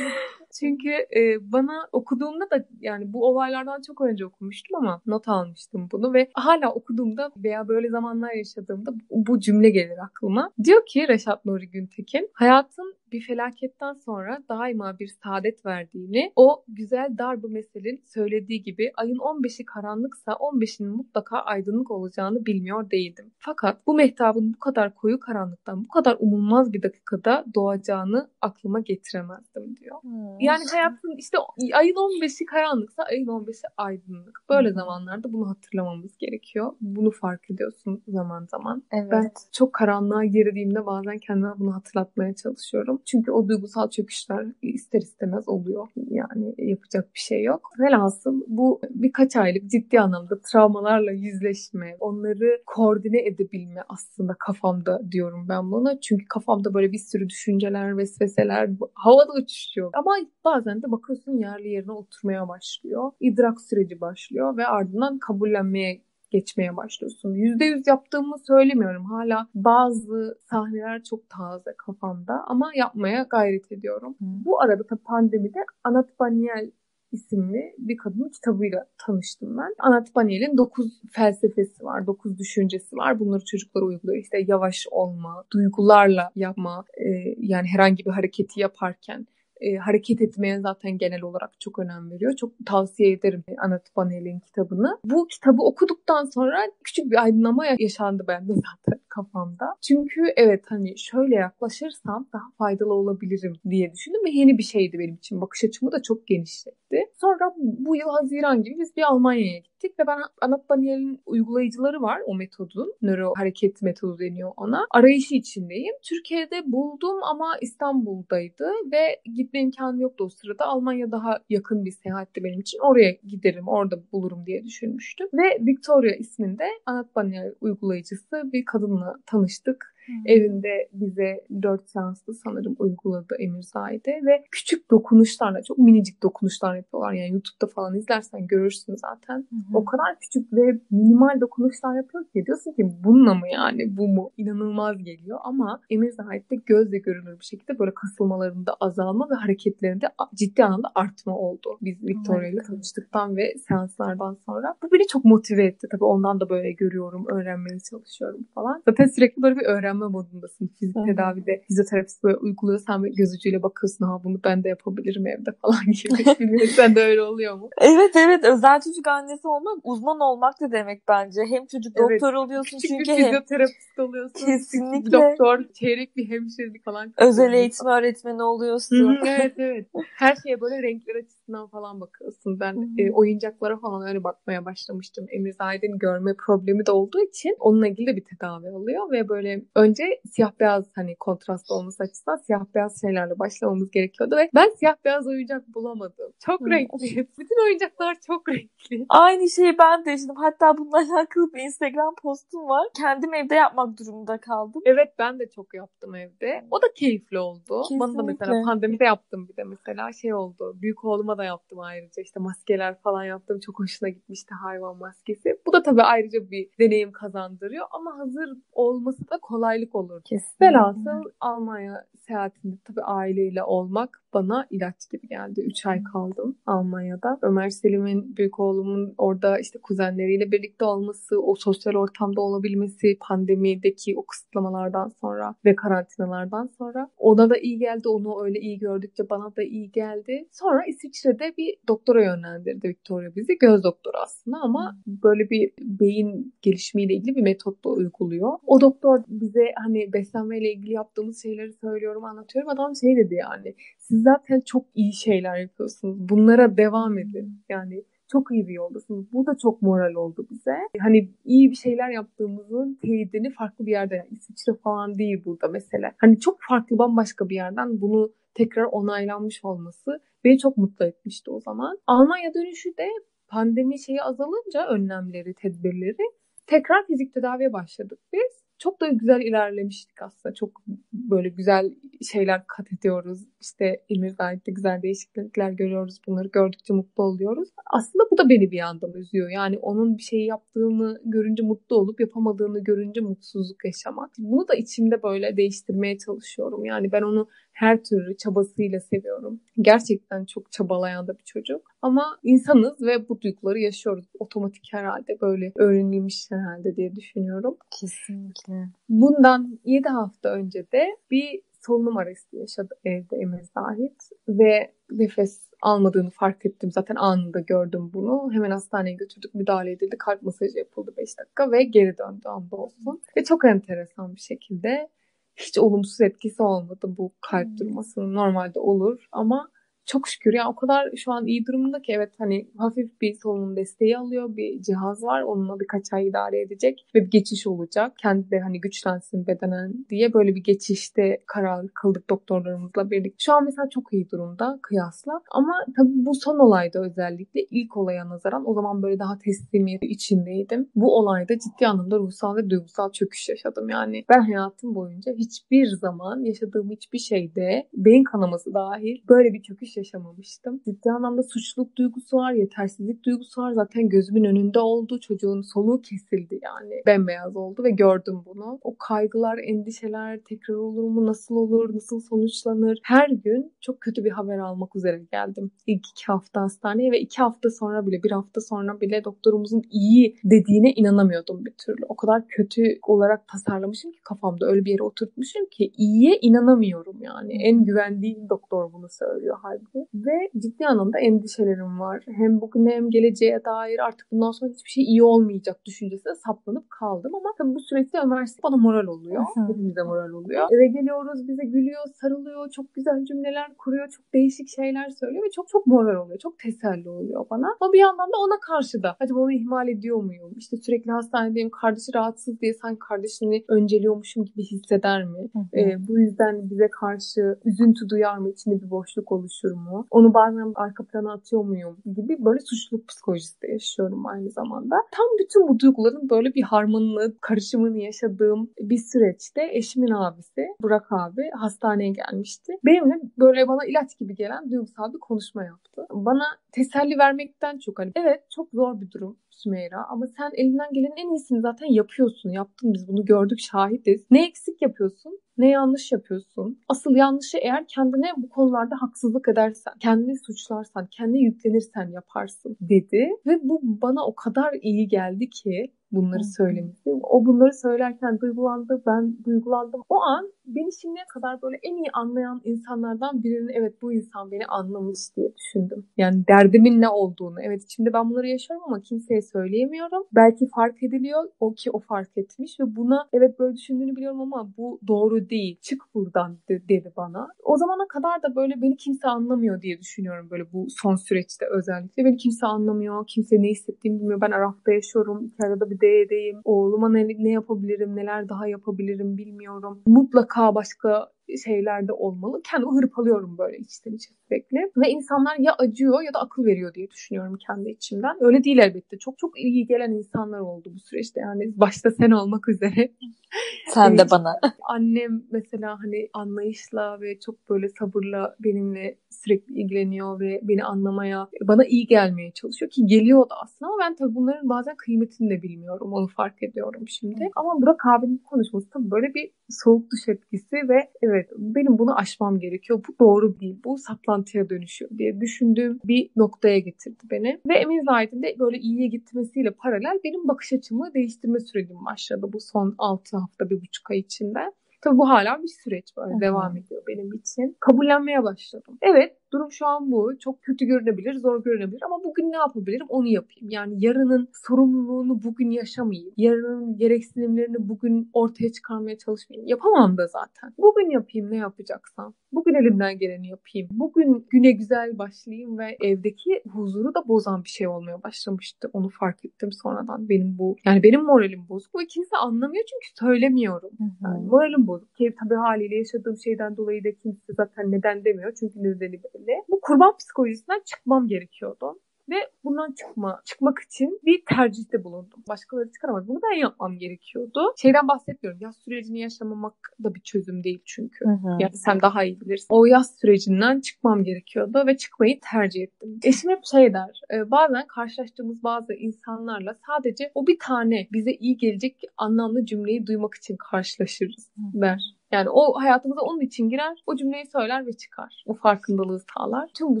Çünkü e, bana okuduğumda da yani bu olaylardan çok önce okumuştum ama not almıştım bunu ve hala okuduğumda veya böyle zamanlar yaşadığımda bu cümle gelir aklıma. Diyor ki Reşat Nuri Güntekin, hayatın bir felaketten sonra daima bir saadet verdiğini, o güzel darbu meselin söylediği gibi ayın 15'i karanlıksa 15'inin mutlaka aydınlık olacağını bilmiyor değildim. Fakat bu mehtabın bu kadar koyu karanlıktan bu kadar umulmaz bir dakikada doğacağını aklıma getiremezdim diyor. Hmm. Yani hayatın işte ayın 15'i karanlıksa ayın 15'i aydınlık. Böyle hmm. zamanlarda bunu hatırlamamız gerekiyor. Bunu fark ediyorsun zaman zaman. Evet. Ben çok karanlığa girdiğimde bazen kendime bunu hatırlatmaya çalışıyorum. Çünkü o duygusal çöküşler ister istemez oluyor. Yani yapacak bir şey yok. Velhasıl bu birkaç aylık ciddi anlamda travmalarla yüzleşme, onları koordine edebilme aslında kafamda diyorum ben buna. Çünkü kafamda böyle bir sürü düşünceler, vesveseler havada uçuşuyor. Ama bazen de bakıyorsun yerli yerine oturmaya başlıyor. İdrak süreci başlıyor ve ardından kabullenmeye geçmeye başlıyorsun. Yüzde yüz yaptığımı söylemiyorum. Hala bazı sahneler çok taze kafamda ama yapmaya gayret ediyorum. Bu arada da pandemide Anat Baniel isimli bir kadının kitabıyla tanıştım ben. Anat Baniel'in dokuz felsefesi var, dokuz düşüncesi var. Bunları çocuklara uyguluyor. İşte yavaş olma, duygularla yapma, e, yani herhangi bir hareketi yaparken e, hareket etmeye zaten genel olarak çok önem veriyor. Çok tavsiye ederim Anat Panel'in kitabını. Bu kitabı okuduktan sonra küçük bir aydınlama yaşandı bende <laughs> zaten kafamda. Çünkü evet hani şöyle yaklaşırsam daha faydalı olabilirim diye düşündüm ve yeni bir şeydi benim için. Bakış açımı da çok genişletti. Sonra bu yıl Haziran gibi biz bir Almanya'ya gittik ve ben Anat Daniel'in uygulayıcıları var o metodun. Nöro hareket metodu deniyor ona. Arayışı içindeyim. Türkiye'de buldum ama İstanbul'daydı ve gitme imkanım yoktu o sırada. Almanya daha yakın bir seyahatti benim için. Oraya giderim, orada bulurum diye düşünmüştüm. Ve Victoria isminde Anatbanya uygulayıcısı bir kadınla tanıştık. Hmm. Evinde bize dört seanslı sanırım uyguladı Emirzade ve küçük dokunuşlarla çok minicik dokunuşlar yapıyorlar. Yani YouTube'da falan izlersen görürsün zaten. Hmm. O kadar küçük ve minimal dokunuşlar yapıyor ki diyorsun ki bununla mı yani bu mu? İnanılmaz geliyor ama Emirzade'de gözle görülür bir şekilde böyle kasılmalarında azalma ve hareketlerinde ciddi anlamda artma oldu. Biz Victoria ile tanıştıktan ve seanslardan sonra. Bu beni çok motive etti. Tabii ondan da böyle görüyorum, öğrenmeye çalışıyorum falan. Zaten sürekli böyle bir öğrenme öğrenme modundasın. Fizik Hı. tedavide fizyoterapist böyle uyguluyor. Sen böyle göz ucuyla bakıyorsun ha bunu ben de yapabilirim evde <laughs> falan gibi. <laughs> Bilmiyorum sen de öyle oluyor mu? Evet evet özel çocuk annesi olmak uzman olmak da demek bence. Hem çocuk evet. doktor oluyorsun Küçük çünkü hem fizyoterapist oluyorsun. Kesinlikle. Doktor, çeyrek bir hemşirelik falan. Özel eğitim öğretmeni oluyorsun. Hı, evet evet. Her şeye böyle renkler açısından falan bakıyorsun. Ben e, oyuncaklara falan öyle bakmaya başlamıştım. Emir Zahid'in görme problemi de olduğu için onunla ilgili de bir tedavi oluyor ve böyle önce siyah beyaz hani kontrast olması açısından siyah beyaz şeylerle başlamamız gerekiyordu ve ben siyah beyaz oyuncak bulamadım. Çok hmm. renkli. <laughs> Bütün oyuncaklar çok renkli. Aynı şeyi ben de yaşadım. Hatta bununla alakalı bir Instagram postum var. Kendim evde yapmak durumunda kaldım. Evet ben de çok yaptım evde. O da keyifli oldu. Kesinlikle. Bana da mesela pandemide yaptım bir de mesela şey oldu. Büyük oğluma da yaptım ayrıca. işte maskeler falan yaptım. Çok hoşuna gitmişti hayvan maskesi. Bu da tabii ayrıca bir deneyim kazandırıyor ama hazır olması da kolaylık olur. Kesinlikle. Velhasıl Almanya seyahatinde tabii aileyle olmak bana ilaç gibi geldi. 3 ay kaldım Almanya'da. Ömer Selim'in büyük oğlumun orada işte kuzenleriyle birlikte olması, o sosyal ortamda olabilmesi, pandemideki o kısıtlamalardan sonra ve karantinalardan sonra ona da iyi geldi. Onu öyle iyi gördükçe bana da iyi geldi. Sonra İsviçre'de bir doktora yönlendirdi Victoria bizi. Göz doktoru aslında ama böyle bir beyin gelişimiyle ilgili bir metotla uyguluyor. O doktor bize hani beslenmeyle ilgili yaptığımız şeyleri söylüyorum, anlatıyorum. Adam şey dedi yani siz zaten çok iyi şeyler yapıyorsunuz. Bunlara devam edin. Yani çok iyi bir yoldasınız. Bu da çok moral oldu bize. Hani iyi bir şeyler yaptığımızın teyidini farklı bir yerde yani İsviçre falan değil burada mesela. Hani çok farklı bambaşka bir yerden bunu tekrar onaylanmış olması beni çok mutlu etmişti o zaman. Almanya dönüşü de pandemi şeyi azalınca önlemleri, tedbirleri tekrar fizik tedaviye başladık biz çok da güzel ilerlemiştik aslında. Çok böyle güzel şeyler kat ediyoruz. İşte Emir gayet de güzel değişiklikler görüyoruz. Bunları gördükçe mutlu oluyoruz. Aslında bu da beni bir yandan üzüyor. Yani onun bir şeyi yaptığını görünce mutlu olup yapamadığını görünce mutsuzluk yaşamak. Bunu da içimde böyle değiştirmeye çalışıyorum. Yani ben onu her türlü çabasıyla seviyorum. Gerçekten çok çabalayan da bir çocuk. Ama insanız ve bu duyguları yaşıyoruz. Otomatik herhalde böyle öğrenilmiş herhalde diye düşünüyorum. Kesinlikle. Bundan 7 hafta önce de bir solunum arresti yaşadı evde Emir Zahit ve nefes almadığını fark ettim. Zaten anında gördüm bunu. Hemen hastaneye götürdük, müdahale edildi. Kalp masajı yapıldı 5 dakika ve geri döndü anda olsun. Ve çok enteresan bir şekilde hiç olumsuz etkisi olmadı bu kalp hmm. durmasının. Normalde olur ama çok şükür ya o kadar şu an iyi durumda ki evet hani hafif bir solunum desteği alıyor. Bir cihaz var. Onunla birkaç ay idare edecek ve bir geçiş olacak. Kendi de hani güçlensin bedenen diye böyle bir geçişte karar kıldık doktorlarımızla birlikte. Şu an mesela çok iyi durumda kıyasla. Ama tabii bu son olayda özellikle ilk olaya nazaran o zaman böyle daha teslimiyet içindeydim. Bu olayda ciddi anlamda ruhsal ve duygusal çöküş yaşadım. Yani ben hayatım boyunca hiçbir zaman yaşadığım hiçbir şeyde beyin kanaması dahil böyle bir çöküş yaşamamıştım. Ciddi anlamda suçluluk duygusu var, yetersizlik duygusu var. Zaten gözümün önünde oldu. Çocuğun soluğu kesildi yani. Bembeyaz oldu ve gördüm bunu. O kaygılar, endişeler tekrar olur mu, nasıl olur, nasıl sonuçlanır? Her gün çok kötü bir haber almak üzere geldim. İlk iki hafta hastaneye ve iki hafta sonra bile, bir hafta sonra bile doktorumuzun iyi dediğine inanamıyordum bir türlü. O kadar kötü olarak tasarlamışım ki kafamda öyle bir yere oturtmuşum ki iyiye inanamıyorum yani. En güvendiğim doktor bunu söylüyor halbuki geldi. Ve ciddi anlamda endişelerim var. Hem bugün hem geleceğe dair artık bundan sonra hiçbir şey iyi olmayacak düşüncesine saplanıp kaldım. Ama tabii bu süreçte Ömer bana moral oluyor. Hepimize moral oluyor. Eve geliyoruz bize gülüyor, sarılıyor, çok güzel cümleler kuruyor, çok değişik şeyler söylüyor ve çok çok moral oluyor. Çok teselli oluyor bana. Ama bir yandan da ona karşı da acaba onu ihmal ediyor muyum? İşte sürekli hastanedeyim, kardeşi rahatsız diye sanki kardeşini önceliyormuşum gibi hisseder mi? Ee, bu yüzden bize karşı üzüntü duyar mı? İçinde bir boşluk oluşur mu? Onu bazen arka plana atıyor muyum? Gibi böyle suçluluk psikolojisi de yaşıyorum aynı zamanda. Tam bütün bu duyguların böyle bir harmanını, karışımını yaşadığım bir süreçte eşimin abisi Burak abi hastaneye gelmişti. Benimle böyle bana ilaç gibi gelen duygusal bir konuşma yaptı. Bana teselli vermekten çok hani evet çok zor bir durum Sümeyra ama sen elinden gelenin en iyisini zaten yapıyorsun. Yaptın biz bunu gördük şahidiz. Ne eksik yapıyorsun? Ne yanlış yapıyorsun? Asıl yanlışı eğer kendine bu konularda haksızlık edersen, kendini suçlarsan, kendine yüklenirsen yaparsın dedi. Ve bu bana o kadar iyi geldi ki bunları söylemesi. O bunları söylerken duygulandı, ben duygulandım. O an beni şimdiye kadar böyle en iyi anlayan insanlardan birinin evet bu insan beni anlamış diye düşündüm. Yani derdimin ne olduğunu. Evet içimde ben bunları yaşıyorum ama kimseye söyleyemiyorum. Belki fark ediliyor. O ki o fark etmiş ve buna evet böyle düşündüğünü biliyorum ama bu doğru değil. Çık buradan de, dedi bana. O zamana kadar da böyle beni kimse anlamıyor diye düşünüyorum böyle bu son süreçte özellikle. Beni kimse anlamıyor. Kimse ne hissettiğimi bilmiyor. Ben Araf'ta yaşıyorum. İki arada bir D'deyim. Oğluma ne, ne yapabilirim, neler daha yapabilirim bilmiyorum. Mutlaka başka şeylerde olmalı. Kendimi hırpalıyorum böyle içten içe sürekli. Ve insanlar ya acıyor ya da akıl veriyor diye düşünüyorum kendi içimden. Öyle değil elbette. Çok çok iyi gelen insanlar oldu bu süreçte. Yani başta sen olmak üzere. <laughs> Sen de bana. <laughs> Annem mesela hani anlayışla ve çok böyle sabırla benimle sürekli ilgileniyor ve beni anlamaya, bana iyi gelmeye çalışıyor ki geliyor da aslında ama ben tabii bunların bazen kıymetini de bilmiyorum. Onu fark ediyorum şimdi. Ama Burak abinin konuşması tabii böyle bir soğuk duş etkisi ve evet benim bunu aşmam gerekiyor. Bu doğru değil. Bu saplantıya dönüşüyor diye düşündüğüm bir noktaya getirdi beni. Ve Emin Zahit'in de böyle iyiye gitmesiyle paralel benim bakış açımı değiştirme sürecim başladı bu son 6 hafta, bir buçuk ay içinde. Tabii bu hala bir süreç böyle Hı-hı. devam ediyor benim için. Kabullenmeye başladım. Evet durum şu an bu. Çok kötü görünebilir, zor görünebilir ama bugün ne yapabilirim onu yapayım. Yani yarının sorumluluğunu bugün yaşamayayım. Yarının gereksinimlerini bugün ortaya çıkarmaya çalışmayayım. Yapamam da zaten. Bugün yapayım ne yapacaksam. Bugün elimden geleni yapayım. Bugün güne güzel başlayayım ve evdeki huzuru da bozan bir şey olmaya başlamıştı. Onu fark ettim sonradan. Benim bu yani benim moralim bozuk. Bu kimse anlamıyor çünkü söylemiyorum. Yani moralim bozuk. Ki tabii haliyle yaşadığım şeyden dolayı da kimse zaten neden demiyor. Çünkü nedeni belli. Bu kurban psikolojisinden çıkmam gerekiyordu. Ve bundan çıkma, çıkmak için bir tercihte bulundum. Başkaları çıkaramadı. Bunu ben yapmam gerekiyordu. Şeyden bahsetmiyorum. Yaz sürecini yaşamamak da bir çözüm değil çünkü. Hı hı. Yani sen daha iyi bilirsin. O yaz sürecinden çıkmam gerekiyordu ve çıkmayı tercih ettim. Eşim hep şey der. E, bazen karşılaştığımız bazı insanlarla sadece o bir tane bize iyi gelecek anlamlı cümleyi duymak için karşılaşırız der. Yani o hayatımıza onun için girer, o cümleyi söyler ve çıkar. O farkındalığı sağlar. Tüm bu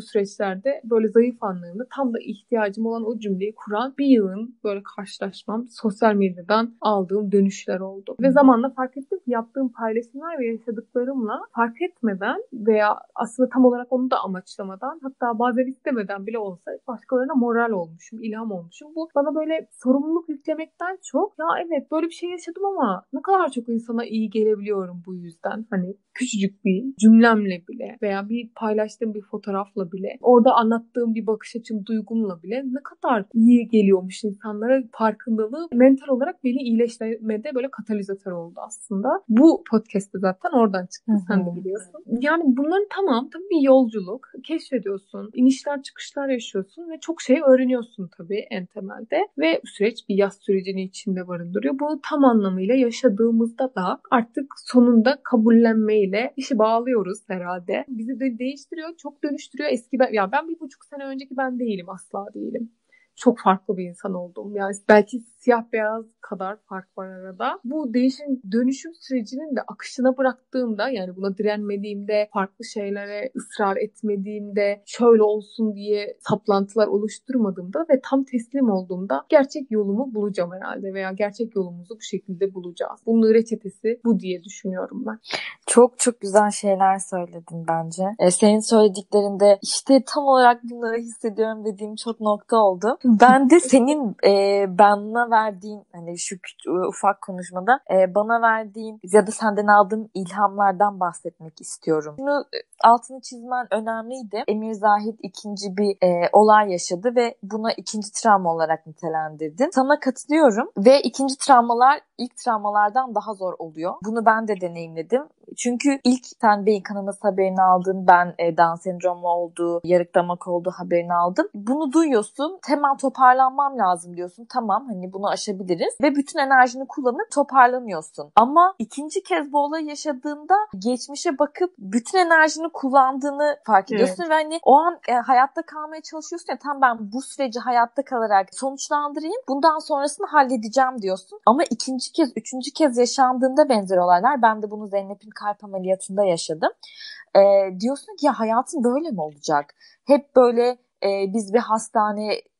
süreçlerde böyle zayıf anlarımda tam da ihtiyacım olan o cümleyi kuran bir yılın böyle karşılaşmam, sosyal medyadan aldığım dönüşler oldu. Ve zamanla fark ettim ki yaptığım paylaşımlar ve yaşadıklarımla fark etmeden veya aslında tam olarak onu da amaçlamadan hatta bazen istemeden bile olsa başkalarına moral olmuşum, ilham olmuşum. Bu bana böyle sorumluluk yüklemekten çok ya evet böyle bir şey yaşadım ama ne kadar çok insana iyi gelebiliyorum bu yüzden. Hani küçücük bir cümlemle bile veya bir paylaştığım bir fotoğrafla bile orada anlattığım bir bakış açım, duygumla bile ne kadar iyi geliyormuş insanlara farkındalığı mental olarak beni iyileştirmede böyle katalizatör oldu aslında. Bu podcast'te zaten oradan çıktı Hı-hı. sen de biliyorsun. Yani bunların tamam tabii bir yolculuk. Keşfediyorsun, inişler çıkışlar yaşıyorsun ve çok şey öğreniyorsun tabii en temelde. Ve süreç bir yaz sürecini içinde barındırıyor. Bunu tam anlamıyla yaşadığımızda da artık sonunda kabullenmeyi ile işi bağlıyoruz herhalde. Bizi de değiştiriyor, çok dönüştürüyor. Eski ben, ya ben bir buçuk sene önceki ben değilim, asla değilim. Çok farklı bir insan oldum. Yani belki siyah beyaz kadar fark var arada. Bu değişim dönüşüm sürecinin de akışına bıraktığımda yani buna direnmediğimde, farklı şeylere ısrar etmediğimde, şöyle olsun diye saplantılar oluşturmadığımda ve tam teslim olduğumda gerçek yolumu bulacağım herhalde veya gerçek yolumuzu bu şekilde bulacağız. Bunun reçetesi bu diye düşünüyorum ben. Çok çok güzel şeyler söyledin bence. E, senin söylediklerinde işte tam olarak bunları hissediyorum dediğim çok nokta oldu. <laughs> Ben de senin e, bana verdiğin hani şu ufak konuşmada e, bana verdiğin ya da senden aldığım ilhamlardan bahsetmek istiyorum. Şunu e, altını çizmen önemliydi. Emir Zahid ikinci bir e, olay yaşadı ve buna ikinci travma olarak nitelendirdin. Sana katılıyorum ve ikinci travmalar ilk travmalardan daha zor oluyor. Bunu ben de deneyimledim. Çünkü ilk sen beyin kanaması haberini aldın. Ben e, Down sendromu olduğu, yarık damak olduğu haberini aldım. Bunu duyuyorsun. Hemen toparlanmam lazım diyorsun. Tamam hani bunu aşabiliriz. Ve bütün enerjini kullanıp toparlanıyorsun. Ama ikinci kez bu olayı yaşadığında geçmişe bakıp bütün enerjini kullandığını fark ediyorsun. Evet. Ve hani o an e, hayatta kalmaya çalışıyorsun ya tam ben bu süreci hayatta kalarak sonuçlandırayım. Bundan sonrasını halledeceğim diyorsun. Ama ikinci kez, üçüncü kez yaşandığında benzer olaylar. Ben de bunu Zeynep'in kalp ameliyatında yaşadım. E, diyorsun ki ya hayatın böyle mi olacak? Hep böyle e, biz bir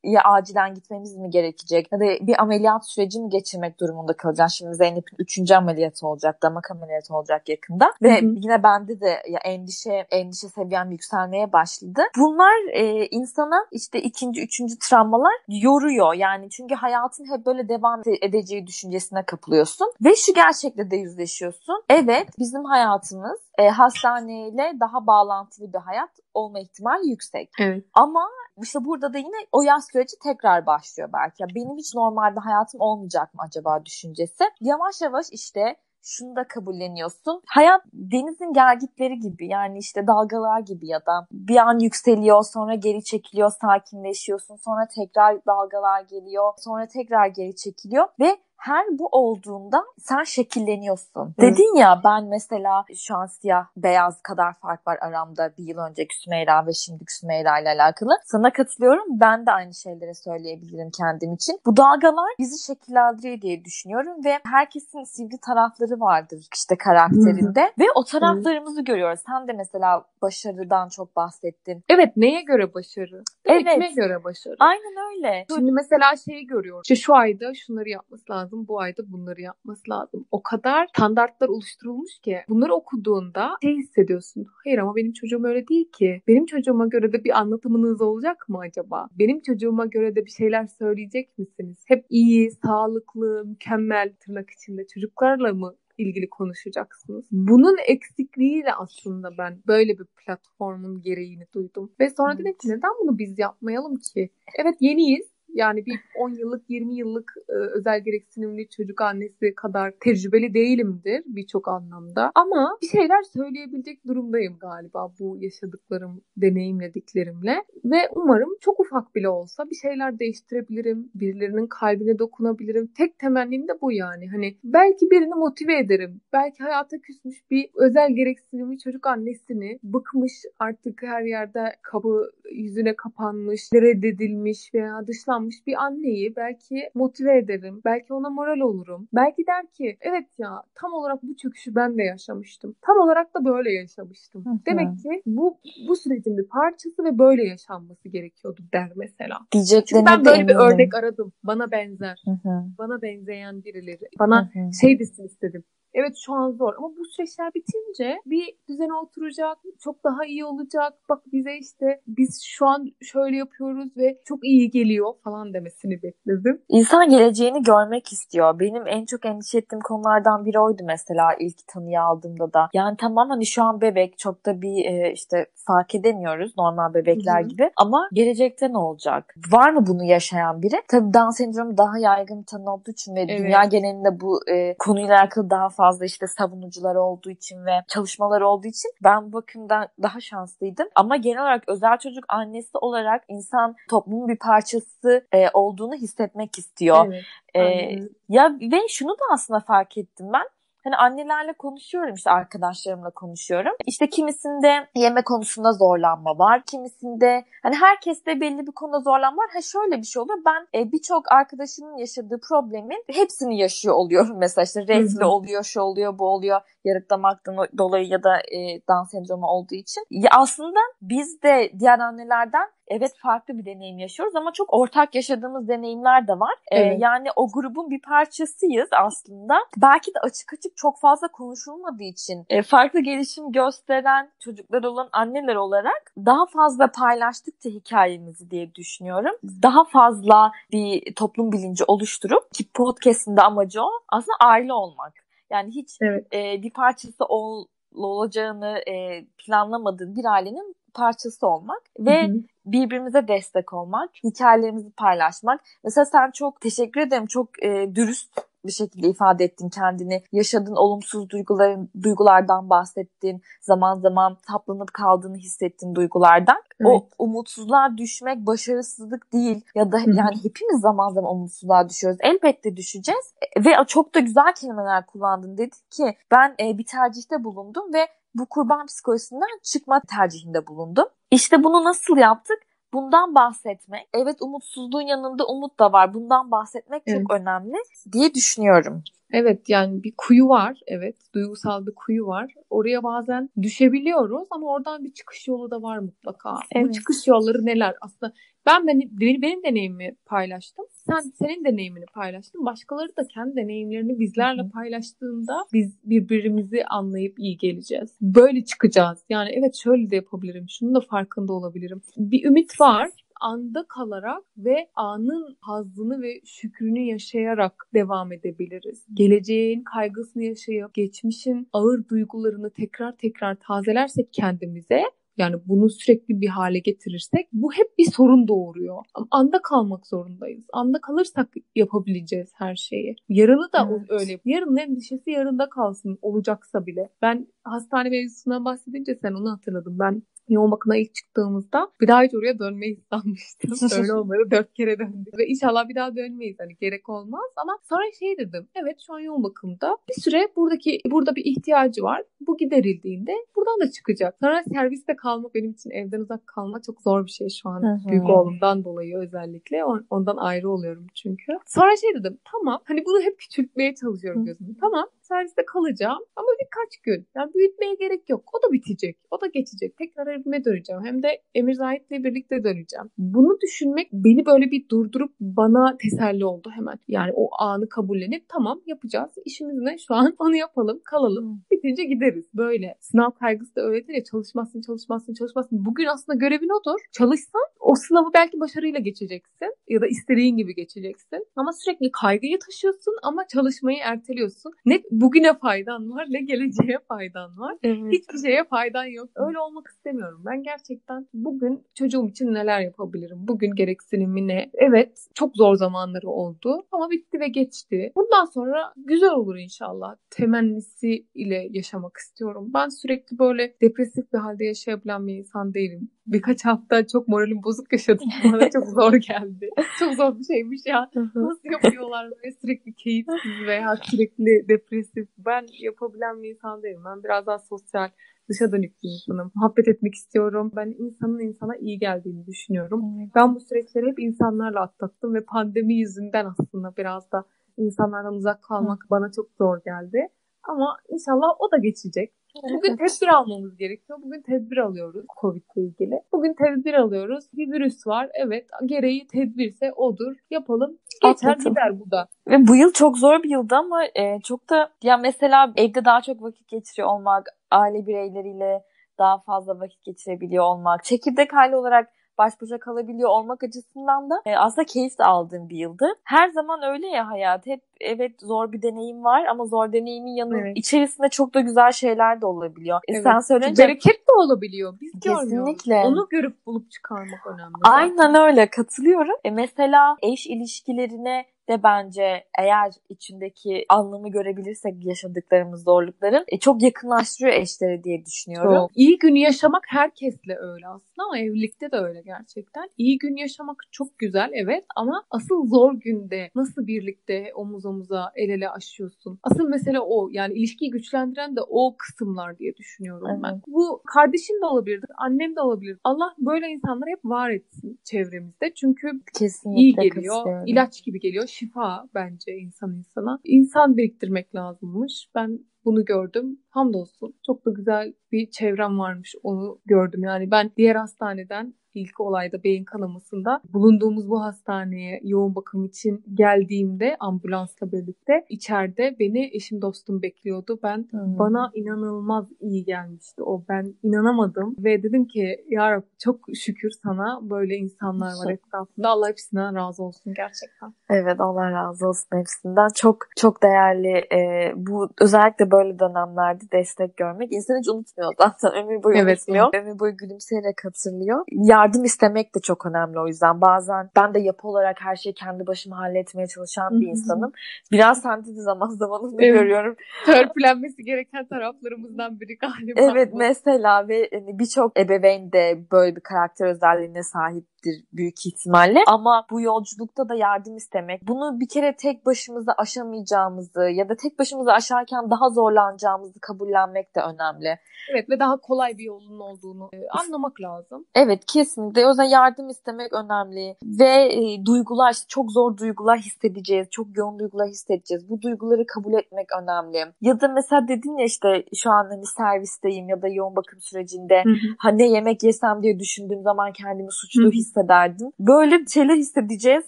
hastaneye acilen gitmemiz mi gerekecek? Ya da bir ameliyat süreci mi geçirmek durumunda kalacağız? Şimdi Zeynep'in üçüncü ameliyatı olacak, damak ameliyatı olacak yakında. Ve hı hı. yine bende de ya endişe endişe seviyem yükselmeye başladı. Bunlar e, insana işte ikinci, üçüncü travmalar yoruyor. Yani çünkü hayatın hep böyle devam edeceği düşüncesine kapılıyorsun. Ve şu gerçekle de yüzleşiyorsun. Evet bizim hayatımız e, hastaneyle daha bağlantılı bir hayat olma ihtimali yüksek. Evet. Ama işte burada da yine o yaz süreci tekrar başlıyor belki. Ya benim hiç normalde hayatım olmayacak mı acaba düşüncesi. Yavaş yavaş işte şunu da kabulleniyorsun. Hayat denizin gelgitleri gibi yani işte dalgalar gibi ya da bir an yükseliyor sonra geri çekiliyor sakinleşiyorsun sonra tekrar dalgalar geliyor sonra tekrar geri çekiliyor ve her bu olduğunda sen şekilleniyorsun. Evet. Dedin ya ben mesela şu an siyah beyaz kadar fark var aramda bir yıl önceki Sümeyra ve şimdiki Sümeyra ile alakalı. Sana katılıyorum. Ben de aynı şeyleri söyleyebilirim kendim için. Bu dalgalar bizi şekillendiriyor diye düşünüyorum ve herkesin sivri tarafları vardır işte karakterinde Hı-hı. ve o taraflarımızı Hı-hı. görüyoruz. Sen de mesela başarıdan çok bahsettin. Evet neye göre başarı? Evet. Kime göre başarı? Aynen öyle. Şimdi mesela şeyi görüyorum. İşte şu ayda şunları yapması lazım lazım. Bu ayda bunları yapması lazım. O kadar standartlar oluşturulmuş ki bunları okuduğunda şey hissediyorsun. Hayır ama benim çocuğum öyle değil ki. Benim çocuğuma göre de bir anlatımınız olacak mı acaba? Benim çocuğuma göre de bir şeyler söyleyecek misiniz? Hep iyi, sağlıklı, mükemmel tırnak içinde çocuklarla mı ilgili konuşacaksınız. Bunun eksikliğiyle aslında ben böyle bir platformun gereğini duydum. Ve sonra evet. dedim ki neden bunu biz yapmayalım ki? Evet yeniyiz yani bir 10 yıllık 20 yıllık e, özel gereksinimli çocuk annesi kadar tecrübeli değilimdir birçok anlamda. Ama bir şeyler söyleyebilecek durumdayım galiba bu yaşadıklarım, deneyimlediklerimle. Ve umarım çok ufak bile olsa bir şeyler değiştirebilirim. Birilerinin kalbine dokunabilirim. Tek temennim de bu yani. Hani belki birini motive ederim. Belki hayata küsmüş bir özel gereksinimli çocuk annesini bıkmış artık her yerde kabı yüzüne kapanmış, reddedilmiş veya dışlanmış yaşanmış bir anneyi belki motive ederim. Belki ona moral olurum. Belki der ki evet ya tam olarak bu çöküşü ben de yaşamıştım. Tam olarak da böyle yaşamıştım. Hı-hı. Demek ki bu bu sürecin bir parçası ve böyle yaşanması gerekiyordu der mesela. Çünkü ben böyle bir örnek aradım. Bana benzer. Hı-hı. Bana benzeyen birileri. Bana Hı-hı. şey desin istedim. Evet şu an zor ama bu süreçler bitince bir düzene oturacak, çok daha iyi olacak. Bak bize işte biz şu an şöyle yapıyoruz ve çok iyi geliyor falan demesini bekledim. İnsan geleceğini görmek istiyor. Benim en çok endişe ettiğim konulardan biri oydu mesela ilk tanıyı aldığımda da. Yani tamam hani şu an bebek çok da bir e, işte fark edemiyoruz normal bebekler Hı-hı. gibi ama gelecekte ne olacak? Var mı bunu yaşayan biri? Tabii Down sendromu daha yaygın tanı olduğu için ve evet. dünya genelinde bu e, konuyla alakalı daha fazla fazla işte savunucular olduğu için ve çalışmalar olduğu için ben bu bakımdan daha şanslıydım. Ama genel olarak özel çocuk annesi olarak insan toplumun bir parçası e, olduğunu hissetmek istiyor. Evet, e, ya ve şunu da aslında fark ettim ben hani annelerle konuşuyorum işte arkadaşlarımla konuşuyorum. İşte kimisinde yeme konusunda zorlanma var. Kimisinde hani herkeste belli bir konuda zorlanma var. Ha şöyle bir şey oluyor. Ben e, birçok arkadaşımın yaşadığı problemin hepsini yaşıyor oluyorum. <laughs> Mesela işte reflü oluyor, şu oluyor, bu oluyor. Yarıklamaktan dolayı ya da e, Down sendromu olduğu için. Ya aslında biz de diğer annelerden evet farklı bir deneyim yaşıyoruz ama çok ortak yaşadığımız deneyimler de var. Ee, evet. Ee, yani o grubun bir parçasıyız aslında. Belki de açık açık çok fazla konuşulmadığı için e, farklı gelişim gösteren çocuklar olan anneler olarak daha fazla paylaştıkça hikayemizi diye düşünüyorum. Daha fazla bir toplum bilinci oluşturup ki podcast'in de amacı o aslında aile olmak. Yani hiç evet. e, bir parçası ol, olacağını e, planlamadığın bir ailenin parçası olmak ve hı hı. birbirimize destek olmak, hikayelerimizi paylaşmak. Mesela sen çok teşekkür ederim. Çok e, dürüst bir şekilde ifade ettin kendini. Yaşadığın olumsuz duyguların duygulardan bahsettin. Zaman zaman saplanıp kaldığını hissettin duygulardan. Evet. O umutsuzluğa düşmek başarısızlık değil ya da yani hepimiz zaman zaman umutsuzluğa düşüyoruz. Elbette düşeceğiz. Ve çok da güzel kelimeler kullandın. Dedi ki ben e, bir tercihte bulundum ve bu kurban psikolojisinden çıkma tercihinde bulundum. İşte bunu nasıl yaptık? Bundan bahsetmek, evet umutsuzluğun yanında umut da var. Bundan bahsetmek evet. çok önemli diye düşünüyorum. Evet yani bir kuyu var. Evet duygusal bir kuyu var. Oraya bazen düşebiliyoruz ama oradan bir çıkış yolu da var mutlaka. Evet. Bu çıkış yolları neler? Aslında ben benim, benim deneyimimi paylaştım. Sen senin deneyimini paylaştın. Başkaları da kendi deneyimlerini bizlerle paylaştığında biz birbirimizi anlayıp iyi geleceğiz. Böyle çıkacağız. Yani evet şöyle de yapabilirim. Şunu da farkında olabilirim. Bir ümit var anda kalarak ve anın hazzını ve şükrünü yaşayarak devam edebiliriz. Geleceğin kaygısını yaşayıp geçmişin ağır duygularını tekrar tekrar tazelersek kendimize yani bunu sürekli bir hale getirirsek bu hep bir sorun doğuruyor. Anda kalmak zorundayız. Anda kalırsak yapabileceğiz her şeyi. Yarını da evet. öyle. Yarının endişesi yarında kalsın olacaksa bile. Ben hastane mevzusundan bahsedince sen onu hatırladım. Ben yoğun bakıma ilk çıktığımızda bir daha hiç oraya dönmeyi sanmıştım. <laughs> Öyle onları dört kere döndük. Ve inşallah bir daha dönmeyiz. Hani gerek olmaz. Ama sonra şey dedim. Evet şu an yoğun bakımda bir süre buradaki burada bir ihtiyacı var. Bu giderildiğinde buradan da çıkacak. Sonra serviste kalmak benim için evden uzak kalmak çok zor bir şey şu an. Hı-hı. Büyük oğlumdan dolayı özellikle. Ondan ayrı oluyorum çünkü. Sonra şey dedim. Tamam. Hani bunu hep küçültmeye çalışıyorum gözümü. Tamam serviste kalacağım ama birkaç gün. Yani büyütmeye gerek yok. O da bitecek. O da geçecek. Tekrar evime döneceğim. Hem de Emir Zahit'le birlikte döneceğim. Bunu düşünmek beni böyle bir durdurup bana teselli oldu hemen. Yani o anı kabullenip tamam yapacağız. İşimiz ne şu an onu yapalım kalalım. Bitince gideriz. Böyle. Sınav kaygısı da öyledir ya çalışmazsın çalışmazsın çalışmazsın. Bugün aslında görevin odur. Çalışsan o sınavı belki başarıyla geçeceksin. Ya da istediğin gibi geçeceksin. Ama sürekli kaygıyı taşıyorsun ama çalışmayı erteliyorsun. Ne bugüne faydan var ne geleceğe faydan var. Evet. Hiçbir şeye faydan yok. Öyle olmak istemiyorum. Ben gerçekten bugün çocuğum için neler yapabilirim? Bugün gereksinimi ne? Evet çok zor zamanları oldu ama bitti ve geçti. Bundan sonra güzel olur inşallah. Temennisi ile yaşamak istiyorum. Ben sürekli böyle depresif bir halde yaşayabilen bir insan değilim birkaç hafta çok moralim bozuk yaşadım. <laughs> Bana çok zor geldi. çok zor bir şeymiş ya. Nasıl yapıyorlar böyle sürekli keyifsiz veya <laughs> sürekli depresif. Ben yapabilen bir insan değilim. Ben biraz daha sosyal, dışa dönük bir insanım. Muhabbet etmek istiyorum. Ben insanın insana iyi geldiğini düşünüyorum. Ben bu süreçleri hep insanlarla atlattım ve pandemi yüzünden aslında biraz da insanlardan uzak kalmak bana çok zor geldi. Ama inşallah o da geçecek. Bugün <laughs> tedbir almamız gerekiyor. Bugün tedbir alıyoruz Covid ile ilgili. Bugün tedbir alıyoruz. Bir virüs var. Evet gereği tedbirse odur. Yapalım. Geçer Atlatın. gider bu da. Ve bu yıl çok zor bir yıldı ama e, çok da ya mesela evde daha çok vakit geçiriyor olmak, aile bireyleriyle daha fazla vakit geçirebiliyor olmak, çekirdek hali olarak baş başa kalabiliyor olmak açısından da e, aslında keyif de aldığım bir yıldı. Her zaman öyle ya hayat. Hep evet zor bir deneyim var ama zor deneyimin yanı evet. içerisinde çok da güzel şeyler de olabiliyor. E, evet. Sen söyleyince bereket de olabiliyor. Biz Kesinlikle. Onu görüp bulup çıkarmak önemli. Aynen öyle katılıyorum. E mesela eş ilişkilerine de bence eğer içindeki anlamı görebilirsek yaşadıklarımız zorlukların e, çok yakınlaştırıyor eşleri diye düşünüyorum. Çok. İyi gün yaşamak herkesle öyle aslında ama evlilikte de öyle gerçekten. İyi gün yaşamak çok güzel evet ama asıl zor günde nasıl birlikte omuz omuza el ele aşıyorsun? Asıl mesele o. Yani ilişkiyi güçlendiren de o kısımlar diye düşünüyorum evet. ben. Bu kardeşin de olabilir, annem de olabilir. Allah böyle insanları hep var etsin çevremizde. Çünkü Kesinlikle iyi geliyor. ilaç gibi geliyor. Şifa bence insan insana. İnsan biriktirmek lazımmış. Ben bunu gördüm. Hamdolsun. Çok da güzel bir çevrem varmış. Onu gördüm. Yani ben diğer hastaneden ilk olayda beyin kanamasında bulunduğumuz bu hastaneye yoğun bakım için geldiğimde ambulansla birlikte içeride beni eşim dostum bekliyordu. Ben hmm. bana inanılmaz iyi gelmişti o. Ben inanamadım ve dedim ki ya Rab çok şükür sana böyle insanlar var etrafında. Allah hepsinden razı olsun gerçekten. Evet Allah razı olsun hepsinden. Çok çok değerli e, bu özellikle böyle dönemlerde destek görmek. İnsan hiç unutmuyor zaten. <laughs> Ömür boyu evet, unutmuyor. Evet. Ömür boyu gülümseyerek hatırlıyor. Ya yardım istemek de çok önemli o yüzden. Bazen ben de yapı olarak her şeyi kendi başıma halletmeye çalışan bir insanım. Biraz sende de zaman <laughs> zaman onu evet. görüyorum. Törpülenmesi gereken taraflarımızdan biri galiba. Evet bu. mesela ve hani birçok ebeveyn de böyle bir karakter özelliğine sahip olacaktır büyük ihtimalle. Ama bu yolculukta da yardım istemek, bunu bir kere tek başımıza aşamayacağımızı ya da tek başımıza aşarken daha zorlanacağımızı kabullenmek de önemli. Evet ve daha kolay bir yolun olduğunu e, anlamak lazım. Evet kesinlikle. O yüzden yardım istemek önemli. Ve e, duygular işte çok zor duygular hissedeceğiz. Çok yoğun duygular hissedeceğiz. Bu duyguları kabul etmek önemli. Ya da mesela dedin ya işte şu an hani servisteyim ya da yoğun bakım sürecinde hani yemek yesem diye düşündüğüm zaman kendimi suçlu hissederdim. Böyle şeyler hissedeceğiz.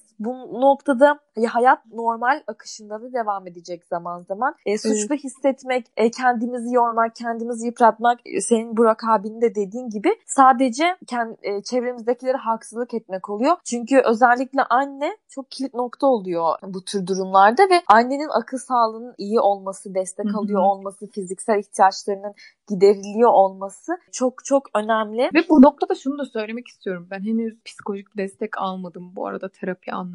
Bu noktada ya hayat normal akışında da devam edecek zaman zaman. E, suçlu evet. hissetmek, e, kendimizi yormak, kendimizi yıpratmak, e, senin Burak abinin de dediğin gibi sadece kendi, e, çevremizdekilere haksızlık etmek oluyor. Çünkü özellikle anne çok kilit nokta oluyor bu tür durumlarda ve annenin akıl sağlığının iyi olması, destek alıyor olması, fiziksel ihtiyaçlarının gideriliyor olması çok çok önemli. Ve bu noktada şunu da söylemek istiyorum. Ben henüz psikolojik destek almadım bu arada terapi anlamında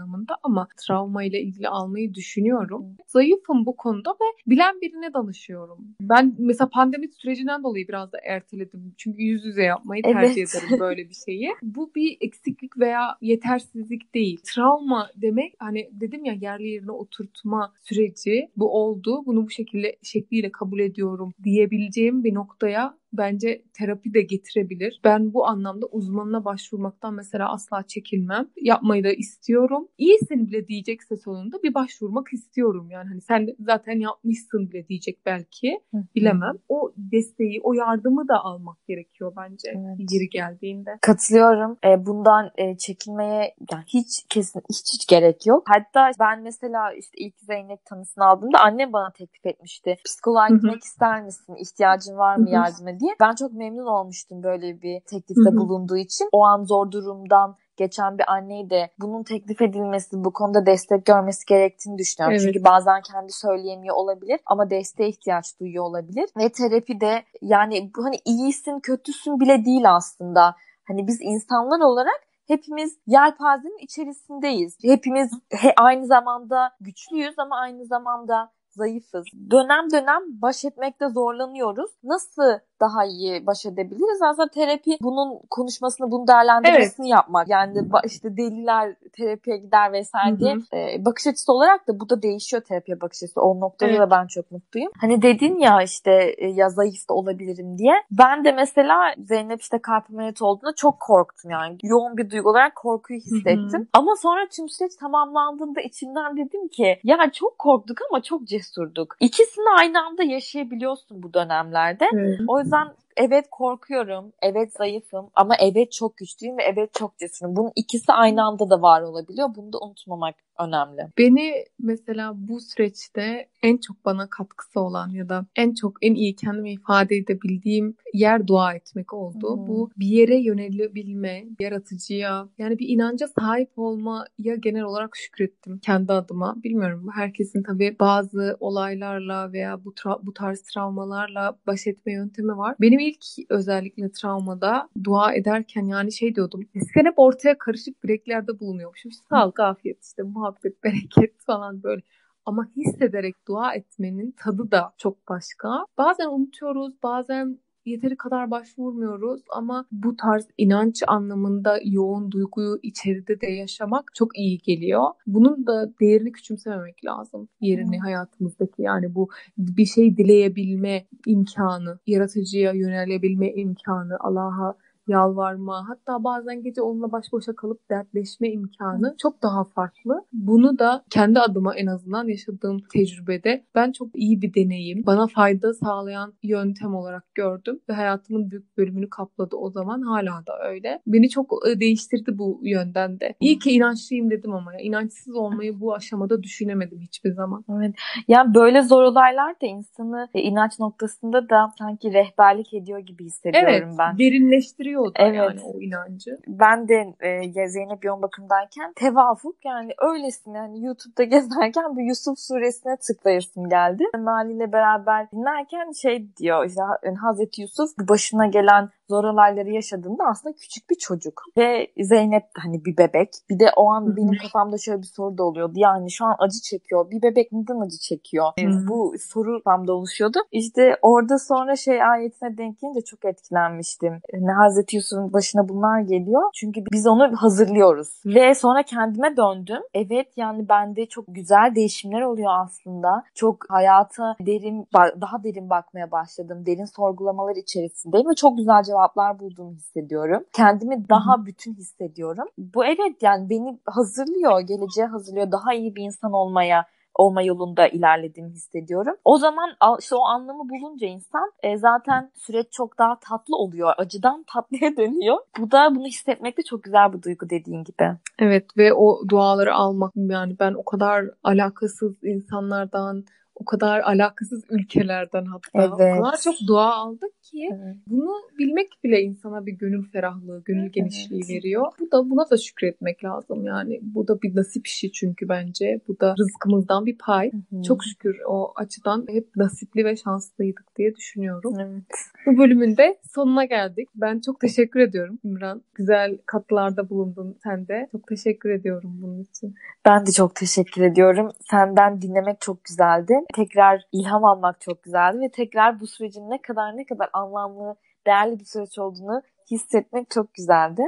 ama travma ile ilgili almayı düşünüyorum. Zayıfım bu konuda ve bilen birine danışıyorum. Ben mesela pandemi sürecinden dolayı biraz da erteledim. Çünkü yüz yüze yapmayı tercih evet. ederim böyle bir şeyi. Bu bir eksiklik veya yetersizlik değil. Travma demek hani dedim ya yerli yerine oturtma süreci bu oldu. Bunu bu şekilde şekliyle kabul ediyorum diyebileceğim bir noktaya bence terapi de getirebilir. Ben bu anlamda uzmanına başvurmaktan mesela asla çekinmem. Yapmayı da istiyorum. İyisin bile diyecekse sonunda bir başvurmak istiyorum. Yani hani sen zaten yapmışsın bile diyecek belki. Bilemem. O desteği, o yardımı da almak gerekiyor bence evet. yeri geldiğinde. Katılıyorum. E, bundan e, çekinmeye yani hiç kesin hiç hiç gerek yok. Hatta ben mesela işte ilk Zeynep tanısını aldığımda annem bana teklif etmişti. Psikoloğa gitmek ister misin? İhtiyacın var mı yardıma diye. Ben çok memnun olmuştum böyle bir teklifte bulunduğu için. O an zor durumdan geçen bir anneyi de bunun teklif edilmesi, bu konuda destek görmesi gerektiğini düşünüyorum. Evet. Çünkü bazen kendi söyleyemiyor olabilir ama desteğe ihtiyaç duyuyor olabilir. Ve terapi de yani hani iyisin, kötüsün bile değil aslında. Hani biz insanlar olarak hepimiz yelpazenin içerisindeyiz. Hepimiz he, aynı zamanda güçlüyüz ama aynı zamanda zayıfız. Dönem dönem baş etmekte zorlanıyoruz. Nasıl daha iyi baş edebiliriz. Aslında terapi bunun konuşmasını, bunun değerlendirmesini evet. yapmak. Yani işte deliler terapiye gider vesaire diye e, bakış açısı olarak da bu da değişiyor terapiye bakış açısı. O noktada evet. da ben çok mutluyum. Hani dedin ya işte e, ya zayıf da olabilirim diye. Ben de mesela Zeynep işte kalp ameliyatı olduğunda çok korktum yani. Yoğun bir duygu olarak korkuyu hissettim. Hı-hı. Ama sonra tüm süreç tamamlandığında içimden dedim ki ya çok korktuk ama çok cesurduk. İkisini aynı anda yaşayabiliyorsun bu dönemlerde. Hı-hı. O yüzden yüzden evet korkuyorum, evet zayıfım ama evet çok güçlüyüm ve evet çok cesurum. Bunun ikisi aynı anda da var olabiliyor. Bunu da unutmamak önemli. Beni mesela bu süreçte en çok bana katkısı olan ya da en çok en iyi kendimi ifade edebildiğim yer dua etmek oldu. Hmm. Bu bir yere yönelebilme, yaratıcıya yani bir inanca sahip olmaya genel olarak şükrettim kendi adıma. Bilmiyorum herkesin tabii bazı olaylarla veya bu tra- bu tarz travmalarla baş etme yöntemi var. Benim ilk özellikle travmada dua ederken yani şey diyordum. Eskiden hep ortaya karışık dileklerde bulunuyormuşum. İşte sağlık, afiyet, işte muhabbet, <laughs> bereket falan böyle. Ama hissederek dua etmenin tadı da çok başka. Bazen unutuyoruz, bazen yeteri kadar başvurmuyoruz ama bu tarz inanç anlamında yoğun duyguyu içeride de yaşamak çok iyi geliyor. Bunun da değerini küçümsememek lazım. Yerini hmm. hayatımızdaki yani bu bir şey dileyebilme imkanı, yaratıcıya yönelebilme imkanı, Allah'a yalvarma, hatta bazen gece onunla baş başa kalıp dertleşme imkanı çok daha farklı. Bunu da kendi adıma en azından yaşadığım tecrübede ben çok iyi bir deneyim, bana fayda sağlayan yöntem olarak gördüm ve hayatımın büyük bölümünü kapladı o zaman hala da öyle. Beni çok e, değiştirdi bu yönden de. İyi ki inançlıyım dedim ama ya. inançsız olmayı bu aşamada düşünemedim hiçbir zaman. Evet. Yani böyle zor olaylar da insanı e, inanç noktasında da sanki rehberlik ediyor gibi hissediyorum evet, ben. Evet, derinleştiriyor da evet. yani o inancı. Ben de e, Zeynep yoğun bakımdayken tevafuk yani öylesine yani YouTube'da <laughs> gezerken bir Yusuf suresine tıklayasım geldi. Mali ile beraber dinlerken şey diyor işte Hazreti Yusuf başına gelen zor olayları yaşadığında aslında küçük bir çocuk. Ve Zeynep hani bir bebek. Bir de o an benim kafamda şöyle bir soru da oluyordu. Yani şu an acı çekiyor. Bir bebek neden acı çekiyor? Yani bu soru kafamda oluşuyordu. İşte orada sonra şey ayetine denk gelince çok etkilenmiştim. Yani Hazreti Yusuf'un başına bunlar geliyor. Çünkü biz onu hazırlıyoruz. Ve sonra kendime döndüm. Evet yani bende çok güzel değişimler oluyor aslında. Çok hayata derin, daha derin bakmaya başladım. Derin sorgulamalar içerisindeyim ve çok güzel cevap cevaplar bulduğumu hissediyorum. Kendimi daha bütün hissediyorum. Bu evet yani beni hazırlıyor, geleceğe hazırlıyor. Daha iyi bir insan olmaya olma yolunda ilerlediğimi hissediyorum. O zaman işte o anlamı bulunca insan e, zaten süreç çok daha tatlı oluyor. Acıdan <laughs> tatlıya dönüyor. Bu da bunu hissetmek de çok güzel bir duygu dediğin gibi. Evet ve o duaları almak yani ben o kadar alakasız insanlardan o kadar alakasız ülkelerden hatta evet. o kadar çok dua aldık ki evet. bunu bilmek bile insana bir gönül ferahlığı, gönül evet. genişliği veriyor. Bu da buna da şükretmek lazım yani. Bu da bir nasip işi çünkü bence. Bu da rızkımızdan bir pay. Hı-hı. Çok şükür o açıdan hep nasipli ve şanslıydık diye düşünüyorum. Evet. Bu bölümün de sonuna geldik. Ben çok teşekkür ediyorum İmran. Güzel katkılarda bulundun sen de. Çok teşekkür ediyorum bunun için. Ben de çok teşekkür ediyorum. Senden dinlemek çok güzeldi tekrar ilham almak çok güzeldi ve tekrar bu sürecin ne kadar ne kadar anlamlı, değerli bir süreç olduğunu hissetmek çok güzeldi.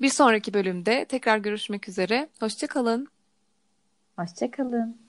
Bir sonraki bölümde tekrar görüşmek üzere. Hoşçakalın. Hoşçakalın.